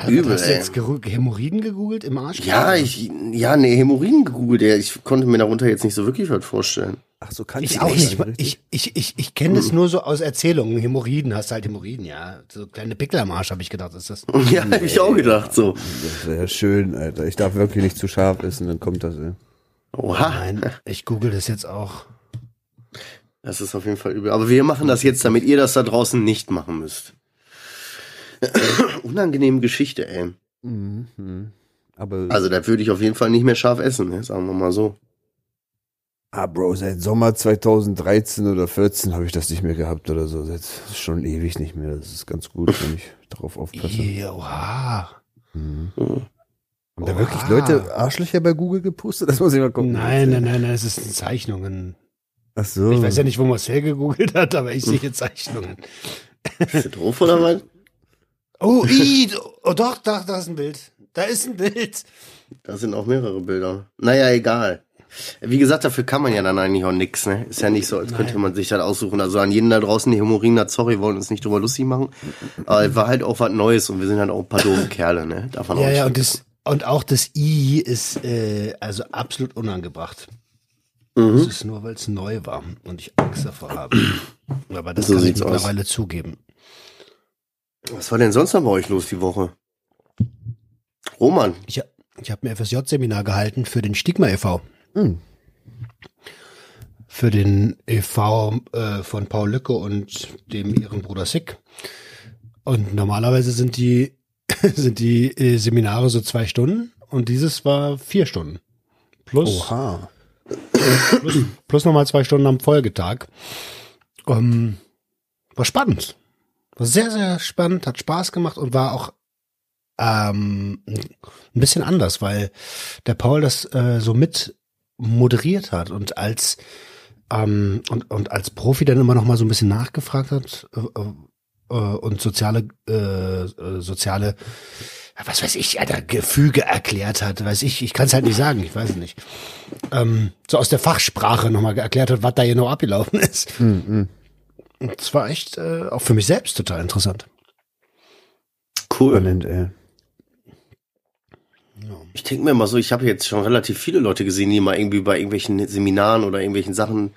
Übel, Hast du jetzt Hämorrhoiden gegoogelt im Arsch? Ja, ich, ja, nee, Hämorrhoiden gegoogelt, ja. Ich konnte mir darunter jetzt nicht so wirklich was vorstellen. Ach so, kann Ich auch nicht. Ich, ich, ich, ich kenne das nur so aus Erzählungen. Hämorrhoiden, hast halt Hämorrhoiden, ja. So kleine Pickel am Arsch, habe ich gedacht, ist das. [laughs] Ja, hab ich auch gedacht, so. Das wäre schön, Alter. Ich darf wirklich nicht zu scharf essen, dann kommt das, ey. Oha. Nein, ich google das jetzt auch. Das ist auf jeden Fall übel. Aber wir machen das jetzt, damit ihr das da draußen nicht machen müsst. Unangenehme Geschichte, ey. Mhm. Aber, Also da würde ich auf jeden Fall nicht mehr scharf essen, ne? sagen wir mal so. Ah, Bro, seit Sommer 2013 oder 14 habe ich das nicht mehr gehabt oder so. Seit schon ewig nicht mehr. Das ist ganz gut, wenn ich darauf aufpasse. Ja, oha. Haben da wirklich Leute Arschlöcher bei Google gepostet? Das muss ich mal gucken. Nein, nein, nein, nein, es ist Zeichnungen. Ach so. Ich weiß ja nicht, wo man es hergegoogelt hat, aber ich sehe Zeichnungen. Ist das doof oder was? Oh, i, oh doch, da, da ist ein Bild. Da ist ein Bild. Da sind auch mehrere Bilder. Naja, egal. Wie gesagt, dafür kann man ja dann eigentlich auch nix, ne? Ist ja nicht so, als könnte man sich das aussuchen. Also an jeden da draußen, die Hämorrhoiden hat, sorry, wollen uns nicht drüber lustig machen. Aber es war halt auch was Neues und wir sind halt auch ein paar doofe Kerle, ne? Darf man auch Ja, ja, und, das, und auch das I ist äh, also absolut unangebracht. Mhm. Das ist nur, weil es neu war und ich Angst davor habe. [clears throat] Aber das So kann ich sieht's aus. mittlerweile zugeben. Was war denn sonst noch bei euch los die Woche? Roman, Ich, ich habe ein FSJ-Seminar gehalten für den Stigma e.V. Für den e.V. Äh, von Paul Lücke und dem ihren Bruder Sick. Und normalerweise sind die, [laughs] sind die äh, Seminare so zwei Stunden und dieses war vier Stunden. Plus, Oha. plus, plus nochmal zwei Stunden am Folgetag. Ähm, war spannend. War sehr, sehr spannend, hat Spaß gemacht und war auch ähm, ein bisschen anders, weil der Paul das äh, so mit moderiert hat und als ähm, und, und als Profi dann immer noch mal so ein bisschen nachgefragt hat äh, äh, und soziale äh, äh, soziale was weiß ich, Alter, Gefüge erklärt hat, weiß ich, ich kann es halt nicht sagen, ich weiß es nicht. Ähm, so aus der Fachsprache nochmal erklärt hat, was da hier noch abgelaufen ist. Mhm. Und es war echt äh, auch für mich selbst total interessant. cool. Spannend, ey. Ich denke mir mal so, ich habe jetzt schon relativ viele Leute gesehen, die mal irgendwie bei irgendwelchen Seminaren oder irgendwelchen Sachen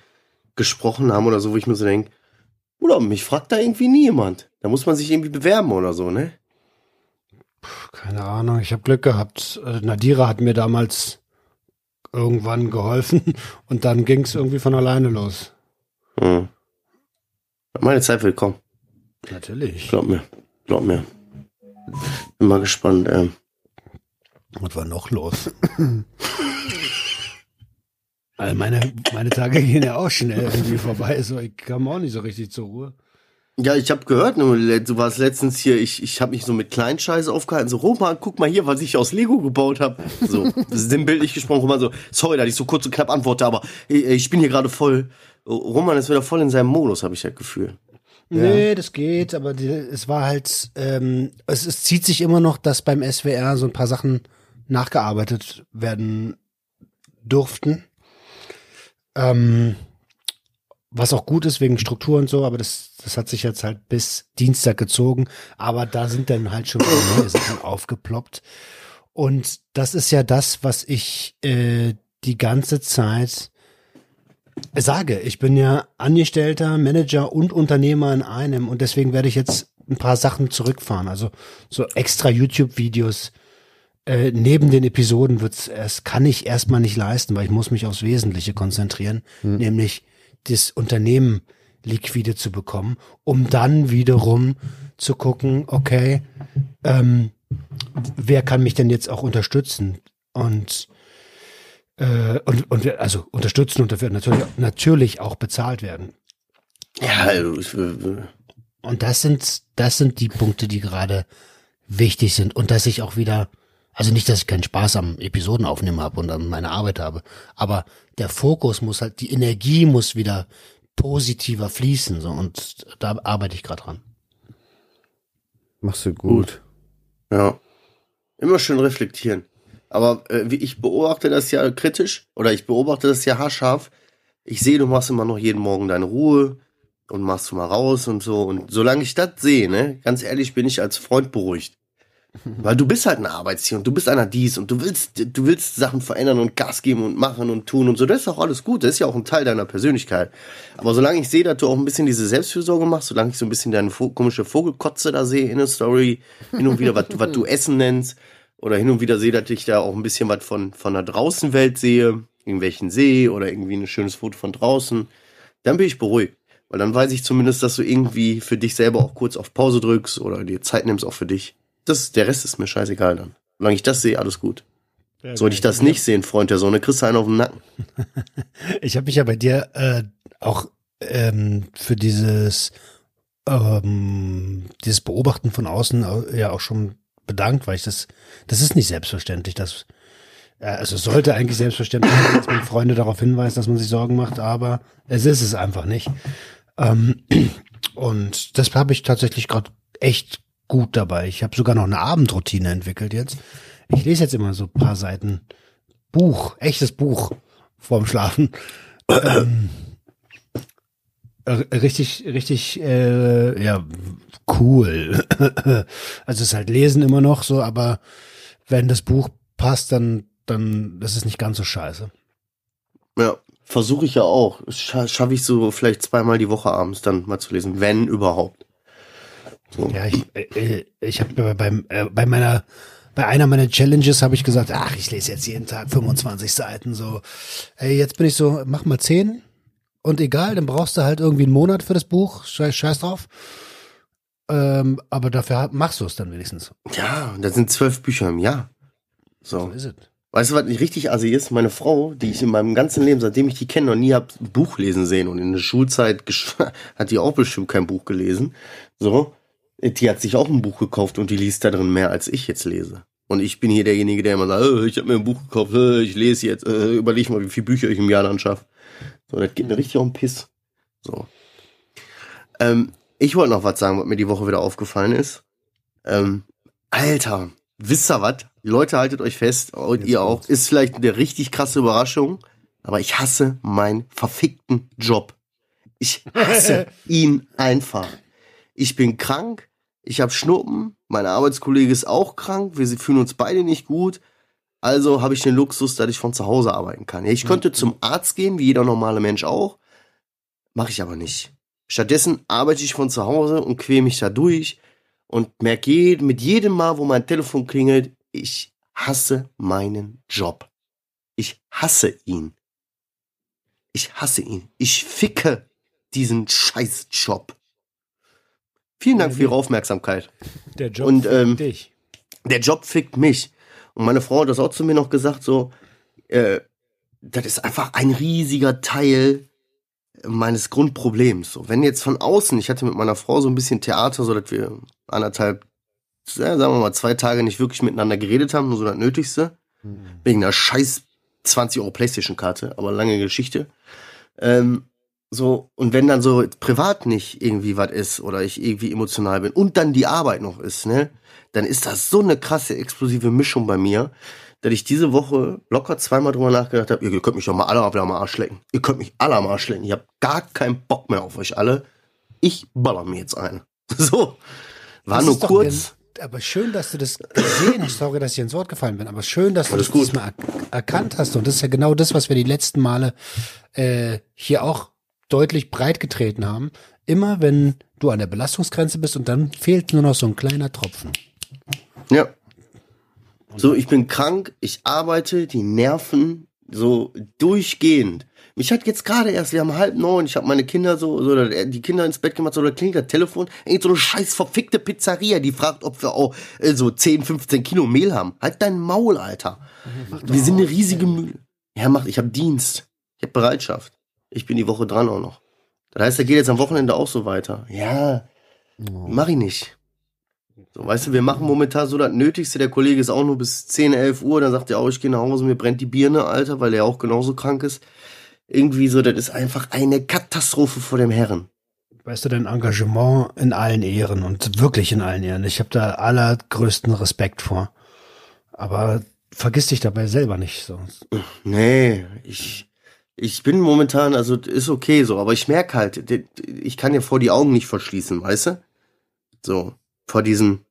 gesprochen haben oder so, wo ich mir so denke, oder mich fragt da irgendwie nie jemand. Da muss man sich irgendwie bewerben oder so, ne? Keine Ahnung, ich habe Glück gehabt. Äh, Nadira hat mir damals irgendwann geholfen [laughs] und dann ging es irgendwie von alleine los. Hm. Meine Zeit wird kommen. Natürlich. Glaub mir. Glaub mir. Bin mal gespannt. Ähm. Was war noch los? also meine, meine Tage gehen ja auch schnell irgendwie vorbei. So, ich kam auch nicht so richtig zur Ruhe. Ja, ich habe gehört, du warst letztens hier, ich, ich habe mich so mit Kleinscheiß aufgehalten, so, Roman, guck mal hier, was ich aus Lego gebaut habe. So, [laughs] sinnbildlich gesprochen, Roman so, sorry, dass ich so kurz und knapp antworte, aber ich, ich bin hier gerade voll, Roman ist wieder voll in seinem Modus, habe ich das Gefühl. Nee, das geht, aber die, es war halt, ähm, es, es zieht sich immer noch, dass beim SWR so ein paar Sachen nachgearbeitet werden durften. Ähm, was auch gut ist wegen Struktur und so, aber das, das hat sich jetzt halt bis Dienstag gezogen. Aber da sind dann halt schon neue [coughs] Sachen aufgeploppt. Und das ist ja das, was ich äh, die ganze Zeit sage. Ich bin ja Angestellter, Manager und Unternehmer in einem und deswegen werde ich jetzt ein paar Sachen zurückfahren. Also so extra YouTube-Videos äh, neben den Episoden wird's, es kann ich erstmal nicht leisten, weil ich muss mich aufs Wesentliche konzentrieren, hm. nämlich das Unternehmen liquide zu bekommen, um dann wiederum zu gucken, okay, ähm, wer kann mich denn jetzt auch unterstützen? Und, äh, und, und also unterstützen und dafür natürlich, natürlich auch bezahlt werden. Ja, also ich, und das sind, das sind die Punkte, die gerade wichtig sind und dass ich auch wieder, also nicht, dass ich keinen Spaß am Episodenaufnehmen habe und an meiner Arbeit habe, aber der Fokus muss halt, die Energie muss wieder positiver fließen. So, und da arbeite ich gerade dran. Machst du gut. Ja. Immer schön reflektieren. Aber äh, wie ich beobachte das ja kritisch oder ich beobachte das ja haarscharf. Ich sehe, du machst immer noch jeden Morgen deine Ruhe und machst du mal raus und so. Und solange ich das sehe, ne, ganz ehrlich, bin ich als Freund beruhigt. Weil du bist halt ein Arbeitstier und du bist einer dies und du willst, du willst Sachen verändern und Gas geben und machen und tun und so. Das ist auch alles gut. Das ist ja auch ein Teil deiner Persönlichkeit. Aber solange ich sehe, dass du auch ein bisschen diese Selbstfürsorge machst, solange ich so ein bisschen deine komische Vogelkotze da sehe in der Story, hin und wieder, was, was du Essen nennst, oder hin und wieder sehe, dass ich da auch ein bisschen was von, von der Draußenwelt sehe, irgendwelchen See oder irgendwie ein schönes Foto von draußen, dann bin ich beruhigt. Weil dann weiß ich zumindest, dass du irgendwie für dich selber auch kurz auf Pause drückst oder dir Zeit nimmst auch für dich. Das, der Rest ist mir scheißegal dann. Solange ich das sehe, alles gut. Ja, Sollte ich das nicht sehen, Freund der Sonne, kriegst du einen auf den Nacken. [laughs] ich habe mich ja bei dir äh, auch ähm, für dieses ähm, dieses Beobachten von außen ja auch schon bedankt, weil ich das, das ist nicht selbstverständlich, dass also es sollte eigentlich selbstverständlich sein, dass man Freunde darauf hinweist, dass man sich Sorgen macht, aber es ist es einfach nicht. Ähm, [clears throat] und das habe ich tatsächlich gerade echt gut dabei. Ich habe sogar noch eine Abendroutine entwickelt jetzt. Ich lese jetzt immer so ein paar Seiten Buch, echtes Buch vorm Schlafen. ähm, richtig, richtig, äh, ja, cool. also es ist halt Lesen immer noch so, aber wenn das Buch passt, dann, dann ist es nicht ganz so scheiße. Ja, versuche ich ja auch. Schaffe ich so vielleicht zweimal die Woche abends dann mal zu lesen, wenn überhaupt. So. Ja, ich, äh, ich habe beim äh, bei meiner bei einer meiner Challenges habe ich gesagt, ach, ich lese jetzt jeden Tag 25 Seiten so. Ey, jetzt bin ich so, mach mal 10 und egal, dann brauchst du halt irgendwie einen Monat für das Buch, scheiß, scheiß drauf. Ähm, aber dafür machst du es dann wenigstens. Ja, das sind zwölf Bücher im Jahr. So. so ist es. Weißt du, was nicht richtig assi ist? Meine Frau, die ich in meinem ganzen Leben, seitdem ich die kenne, noch nie hab Buch lesen sehen und in der Schulzeit [laughs] hat die auch bestimmt kein Buch gelesen. So. Die hat sich auch ein Buch gekauft und die liest da drin mehr, als ich jetzt lese. Und ich bin hier derjenige, der immer sagt, oh, ich habe mir ein Buch gekauft, oh, ich lese jetzt, äh, überleg mal, wie viele Bücher ich im Jahr dann schaffe. So, das geht mir richtig um Piss. So. Ähm, ich wollte noch was sagen, was mir die Woche wieder aufgefallen ist. Ähm, Alter, wisst ihr was? Leute, haltet euch fest, und ihr auch. Ist vielleicht eine richtig krasse Überraschung, aber ich hasse meinen verfickten Job. Ich hasse [laughs] ihn einfach. Ich bin krank, ich habe Schnuppen, mein Arbeitskollege ist auch krank, wir fühlen uns beide nicht gut. Also habe ich den Luxus, dass ich von zu Hause arbeiten kann. Ich könnte zum Arzt gehen, wie jeder normale Mensch auch. Mache ich aber nicht. Stattdessen arbeite ich von zu Hause und quäle mich da durch und merke mit jedem Mal, wo mein Telefon klingelt, ich hasse meinen Job. Ich hasse ihn. Ich hasse ihn. Ich ficke diesen Scheißjob. Vielen Dank für Ihre Aufmerksamkeit. Der Job Und, fickt ähm, dich. Der Job fickt mich. Und meine Frau hat das auch zu mir noch gesagt, so, äh, das ist einfach ein riesiger Teil meines Grundproblems. So, wenn jetzt von außen, ich hatte mit meiner Frau so ein bisschen Theater, so dass wir anderthalb, ja, sagen wir mal, zwei Tage nicht wirklich miteinander geredet haben, nur so das Nötigste. Wegen einer scheiß 20 Euro Playstation-Karte, aber lange Geschichte. Ähm, so, und wenn dann so privat nicht irgendwie was ist oder ich irgendwie emotional bin und dann die Arbeit noch ist, ne, dann ist das so eine krasse explosive Mischung bei mir, dass ich diese Woche locker zweimal drüber nachgedacht habe, ihr könnt mich doch mal alle am Arsch lecken. Ihr könnt mich alle am Arsch lecken. Ich habe gar keinen Bock mehr auf euch alle. Ich baller mir jetzt ein. [laughs] So. War Das nur kurz. Aber schön, dass du das gesehen hast. Sorry, dass ich ins Wort gefallen bin. Aber schön, dass du Alles das gut. er erkannt hast. Und das ist ja genau das, was wir die letzten Male äh, hier auch deutlich breit getreten haben. Immer wenn du an der Belastungsgrenze bist und dann fehlt nur noch so ein kleiner Tropfen. Ja. So, ich bin krank, ich arbeite, die Nerven so durchgehend. Mich hat jetzt gerade erst, wir haben halb neun, ich habe meine Kinder so, so die Kinder ins Bett gemacht, so da klingelt das Telefon, irgend so eine scheiß verfickte Pizzeria, die fragt, ob wir auch äh, so 10, 15 Kilo Mehl haben. Halt dein Maul, Alter. Wir sind eine riesige Mühle. Ja, macht, ich habe Dienst. Ich habe Bereitschaft. Ich bin die Woche dran auch noch. Das heißt, er geht jetzt am Wochenende auch so weiter. Ja, mach ich nicht. So, weißt du, wir machen momentan so das Nötigste. Der Kollege ist auch nur bis 10, 11 Uhr. Dann sagt er auch, ich gehe nach Hause, mir brennt die Birne, Alter, weil er auch genauso krank ist. Irgendwie so, das ist einfach eine Katastrophe vor dem Herren. Weißt du, dein Engagement in allen Ehren und wirklich in allen Ehren. Ich habe da allergrößten Respekt vor. Aber vergiss dich dabei selber nicht. So. Nee, ich, ich bin momentan, also ist okay so, aber ich merke halt, ich kann ja vor die Augen nicht verschließen, weißt du? So, vor diesem,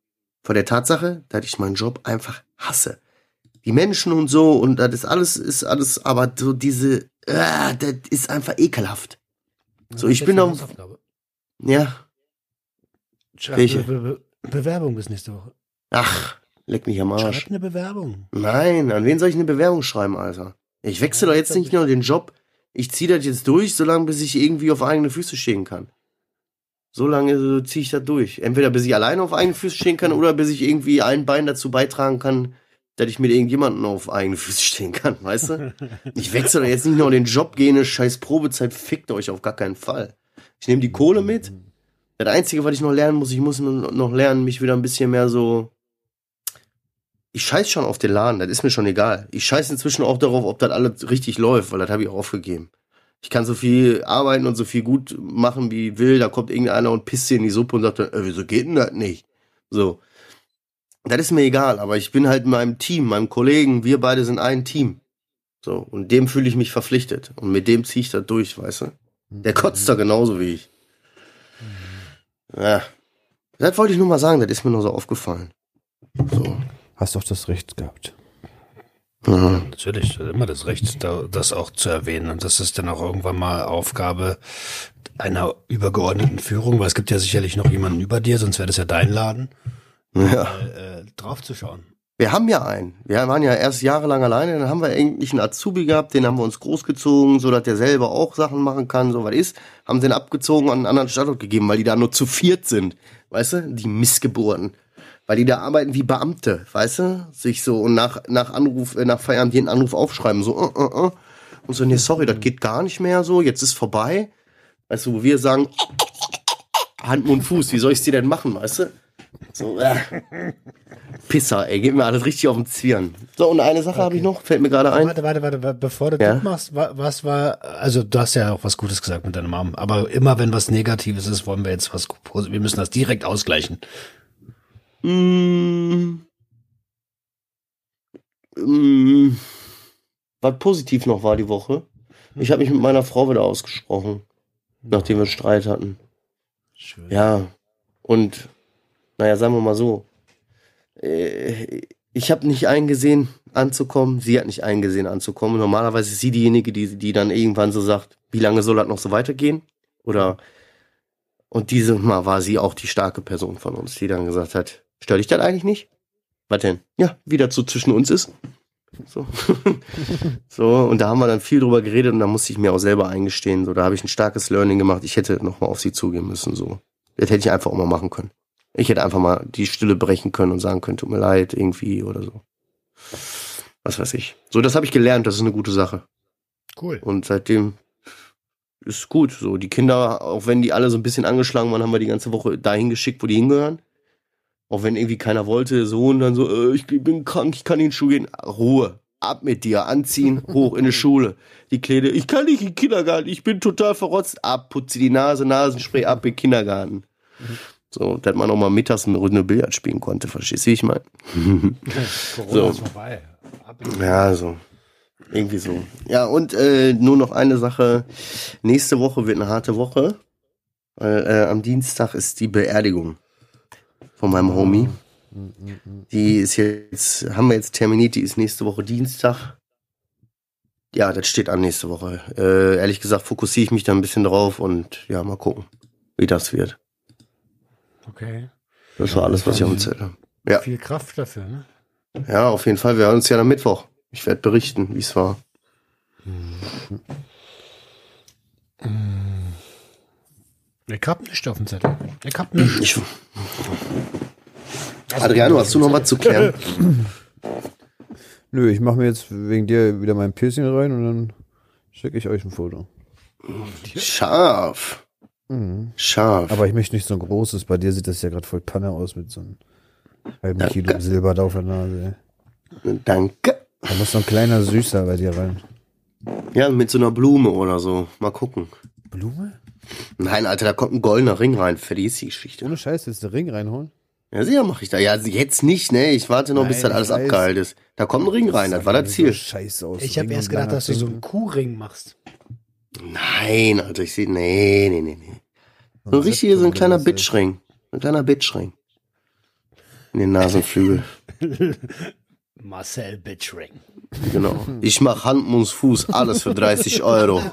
vor der Tatsache, dass ich meinen Job einfach hasse. Die Menschen und so und das ist alles, ist alles, aber so diese, ah, das ist einfach ekelhaft. So, ich bin auf, ja, Schreib Welche? Be Be Bewerbung bis nächste Woche. ach, leck mich am Arsch. Schreib eine Bewerbung. Nein, an wen soll ich eine Bewerbung schreiben, Alter? Ich wechsle doch jetzt nicht nur den Job. Ich ziehe das jetzt durch, solange bis ich irgendwie auf eigene Füße stehen kann. So lange so ziehe ich das durch. Entweder bis ich alleine auf eigene Füße stehen kann oder bis ich irgendwie ein Bein dazu beitragen kann, dass ich mit irgendjemandem auf eigene Füße stehen kann, [laughs] weißt du? Ich wechsle doch jetzt nicht nur den Job, gehe eine scheiß Probezeit, fickt euch auf gar keinen Fall. Ich nehme die Kohle mit. Das Einzige, was ich noch lernen muss, ich muss noch lernen, mich wieder ein bisschen mehr so ich scheiß schon auf den Laden, das ist mir schon egal. Ich scheiß inzwischen auch darauf, ob das alles richtig läuft, weil das habe ich auch aufgegeben. Ich kann so viel arbeiten und so viel gut machen, wie ich will. Da kommt irgendeiner und pisst dir in die Suppe und sagt, dann, äh, wieso geht denn das nicht? So. Das ist mir egal, aber ich bin halt in meinem Team, meinem Kollegen, wir beide sind ein Team. So, und dem fühle ich mich verpflichtet. Und mit dem ziehe ich das durch, weißt du? Der kotzt da genauso wie ich. Ja. Das wollte ich nur mal sagen, das ist mir nur so aufgefallen. So. Hast doch das Recht gehabt. Mhm. Natürlich, immer das Recht, da, das auch zu erwähnen. Und das ist dann auch irgendwann mal Aufgabe einer übergeordneten Führung, weil es gibt ja sicherlich noch jemanden über dir, sonst wäre das ja dein Laden, Ja. äh, draufzuschauen. Wir haben ja einen. Wir waren ja erst jahrelang alleine, dann haben wir eigentlich einen Azubi gehabt, den haben wir uns großgezogen, so dass der selber auch Sachen machen kann, so was ist. Haben den abgezogen an einen anderen Standort gegeben, weil die da nur zu viert sind. Weißt du? Die Missgeburten. Weil die da arbeiten wie Beamte, weißt du? Sich so und nach, nach Anruf, äh, nach Feierabend jeden Anruf aufschreiben, so, uh, uh, uh. Und so, nee, sorry, das geht gar nicht mehr so, jetzt ist vorbei. Weißt du, wo wir sagen, Hand, Mund, Fuß, wie soll ich's dir denn machen, weißt du? So, äh. Pisser, ey, geht mir alles richtig auf den Zwirn. So, und eine Sache habe ich noch, fällt mir gerade ein. Warte, warte, warte, bevor du Ja? das machst, wa- was war, also du hast ja auch was Gutes gesagt mit deinem Arm, aber immer wenn was Negatives ist, wollen wir jetzt was, wir müssen das direkt ausgleichen. Mm, mm, was positiv noch war die Woche. Ich habe mich mit meiner Frau wieder ausgesprochen, nachdem wir Streit hatten. Schön. Ja, und naja, sagen wir mal so. Äh, Ich habe nicht eingesehen anzukommen, sie hat nicht eingesehen anzukommen. Normalerweise ist sie diejenige, die, die dann irgendwann so sagt, wie lange soll das noch so weitergehen? Oder und diese Mal war sie auch die starke Person von uns, die dann gesagt hat, stört dich das eigentlich nicht? Was denn? Ja, wie das so zwischen uns ist. So. [laughs] so, und da haben wir dann viel drüber geredet und da musste ich mir auch selber eingestehen. So, da habe ich ein starkes Learning gemacht. Ich hätte nochmal auf sie zugehen müssen. So. Das hätte ich einfach auch mal machen können. Ich hätte einfach mal die Stille brechen können und sagen können, tut mir leid, irgendwie oder so. Was weiß ich. So, das habe ich gelernt, das ist eine gute Sache. Cool. Und seitdem ist gut. So, die Kinder, auch wenn die alle so ein bisschen angeschlagen waren, haben wir die ganze Woche dahin geschickt, wo die hingehören. Auch wenn irgendwie keiner wollte, so und dann so, äh, ich bin krank, ich kann nicht in die Schule gehen. Ruhe. Ab mit dir, anziehen, [laughs] hoch in die Schule. Die Kleine, ich kann nicht in den Kindergarten, ich bin total verrotzt. Ab, putze die Nase, Nasenspray ab in den Kindergarten. So, dass man auch mal mittags eine Runde Billard spielen konnte, verstehst du, wie ich meine? [laughs] Corona So. ist vorbei. Ja, so. Irgendwie so. Ja, und äh, nur noch eine Sache. Nächste Woche wird eine harte Woche. Weil äh, am Dienstag ist die Beerdigung von meinem Homie. Die ist jetzt, haben wir jetzt terminiert, die ist nächste Woche Dienstag. Ja, das steht an nächste Woche. Äh, ehrlich gesagt fokussiere ich mich da ein bisschen drauf und ja, mal gucken, wie das wird. Okay. Das war alles, was ich auf dem Zettel habe. Ja. Viel Kraft dafür, ne? Ja, auf jeden Fall. Wir hören uns ja am Mittwoch. Ich werde berichten, wie es war. Ich hab nicht auf dem Zettel. Ich [clears throat] hab nicht. Ich, Adriano, hast du noch was zu klären? [clears throat] Nö, ich mache mir jetzt wegen dir wieder mein Piercing rein und dann schicke ich euch ein Foto. Scharf. Mhm. Scharf. Aber ich möchte nicht so ein großes. Bei dir sieht das ja gerade voll Panne aus mit so einem halben Danke. Kilo Silber da auf der Nase. Danke. Da muss so ein kleiner Süßer bei dir rein. Ja, mit so einer Blume oder so. Mal gucken. Blume? Nein, Alter, da kommt ein goldener Ring rein. Fertig ist die Geschichte. Ohne Scheiß, jetzt den Ring reinholen? Ja, sicher mache ich da. Ja, jetzt nicht, ne? Ich warte noch, bis Nein, das alles weiß. abgeheilt ist. Da kommt ein Ring rein. Das war das So Ziel. Scheiße aus. Ich habe erst gedacht, dass du so einen. Kuhring machst. Nein, Alter, ich sehe. Nee, nee, nee, nee. So ein richtiger, so ein kleiner Bitchring. Ein kleiner Bitchring. In den Nasenflügel. [laughs] Marcel Bitchring. Genau. Ich mach Hand, Mund, Fuß, alles für 30 Euro. [laughs]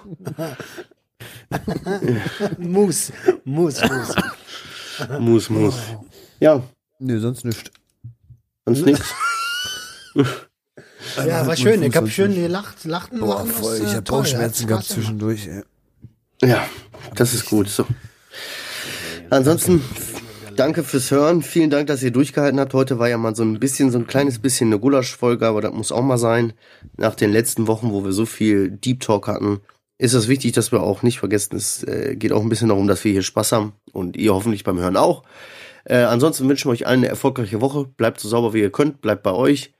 [laughs] Mus, Mus, Mus. Muss, muss. Ja, Nee, sonst nicht. sonst nix. Ja, war schön. Ich hab schön gelacht. Lachten Boah, lachen, voll. Ich äh, hab toll. Bauchschmerzen gehabt zwischendurch. Ey. Ja, das ist gut. So. Ansonsten, danke fürs Hören. Vielen Dank, dass ihr durchgehalten habt. Heute war ja mal so ein bisschen, so ein kleines bisschen eine Gulasch-Folge, aber das muss auch mal sein. Nach den letzten Wochen, wo wir so viel Deep Talk hatten, ist es wichtig, dass wir auch nicht vergessen, es äh, geht auch ein bisschen darum, dass wir hier Spaß haben und ihr hoffentlich beim Hören auch. Äh, ansonsten wünschen wir euch allen eine erfolgreiche Woche. Bleibt so sauber, wie ihr könnt. Bleibt bei euch.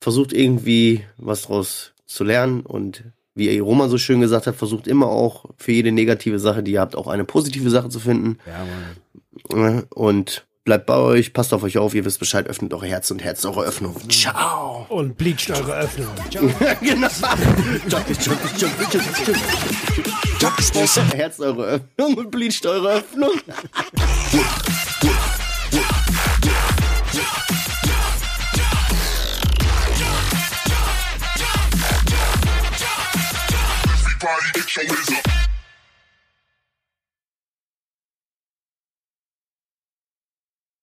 Versucht irgendwie was draus zu lernen und wie Roman so schön gesagt hat, versucht immer auch für jede negative Sache, die ihr habt, auch eine positive Sache zu finden. Ja, Mann. Äh, Und bleibt bei euch, passt auf euch auf, ihr wisst Bescheid, öffnet eure Herz und Herz eure Öffnung. Ciao. Und bleacht eure Öffnung. Ciao. [laughs] genau. Herz eure Öffnung und bleacht eure Öffnung. Everybody get your hands up.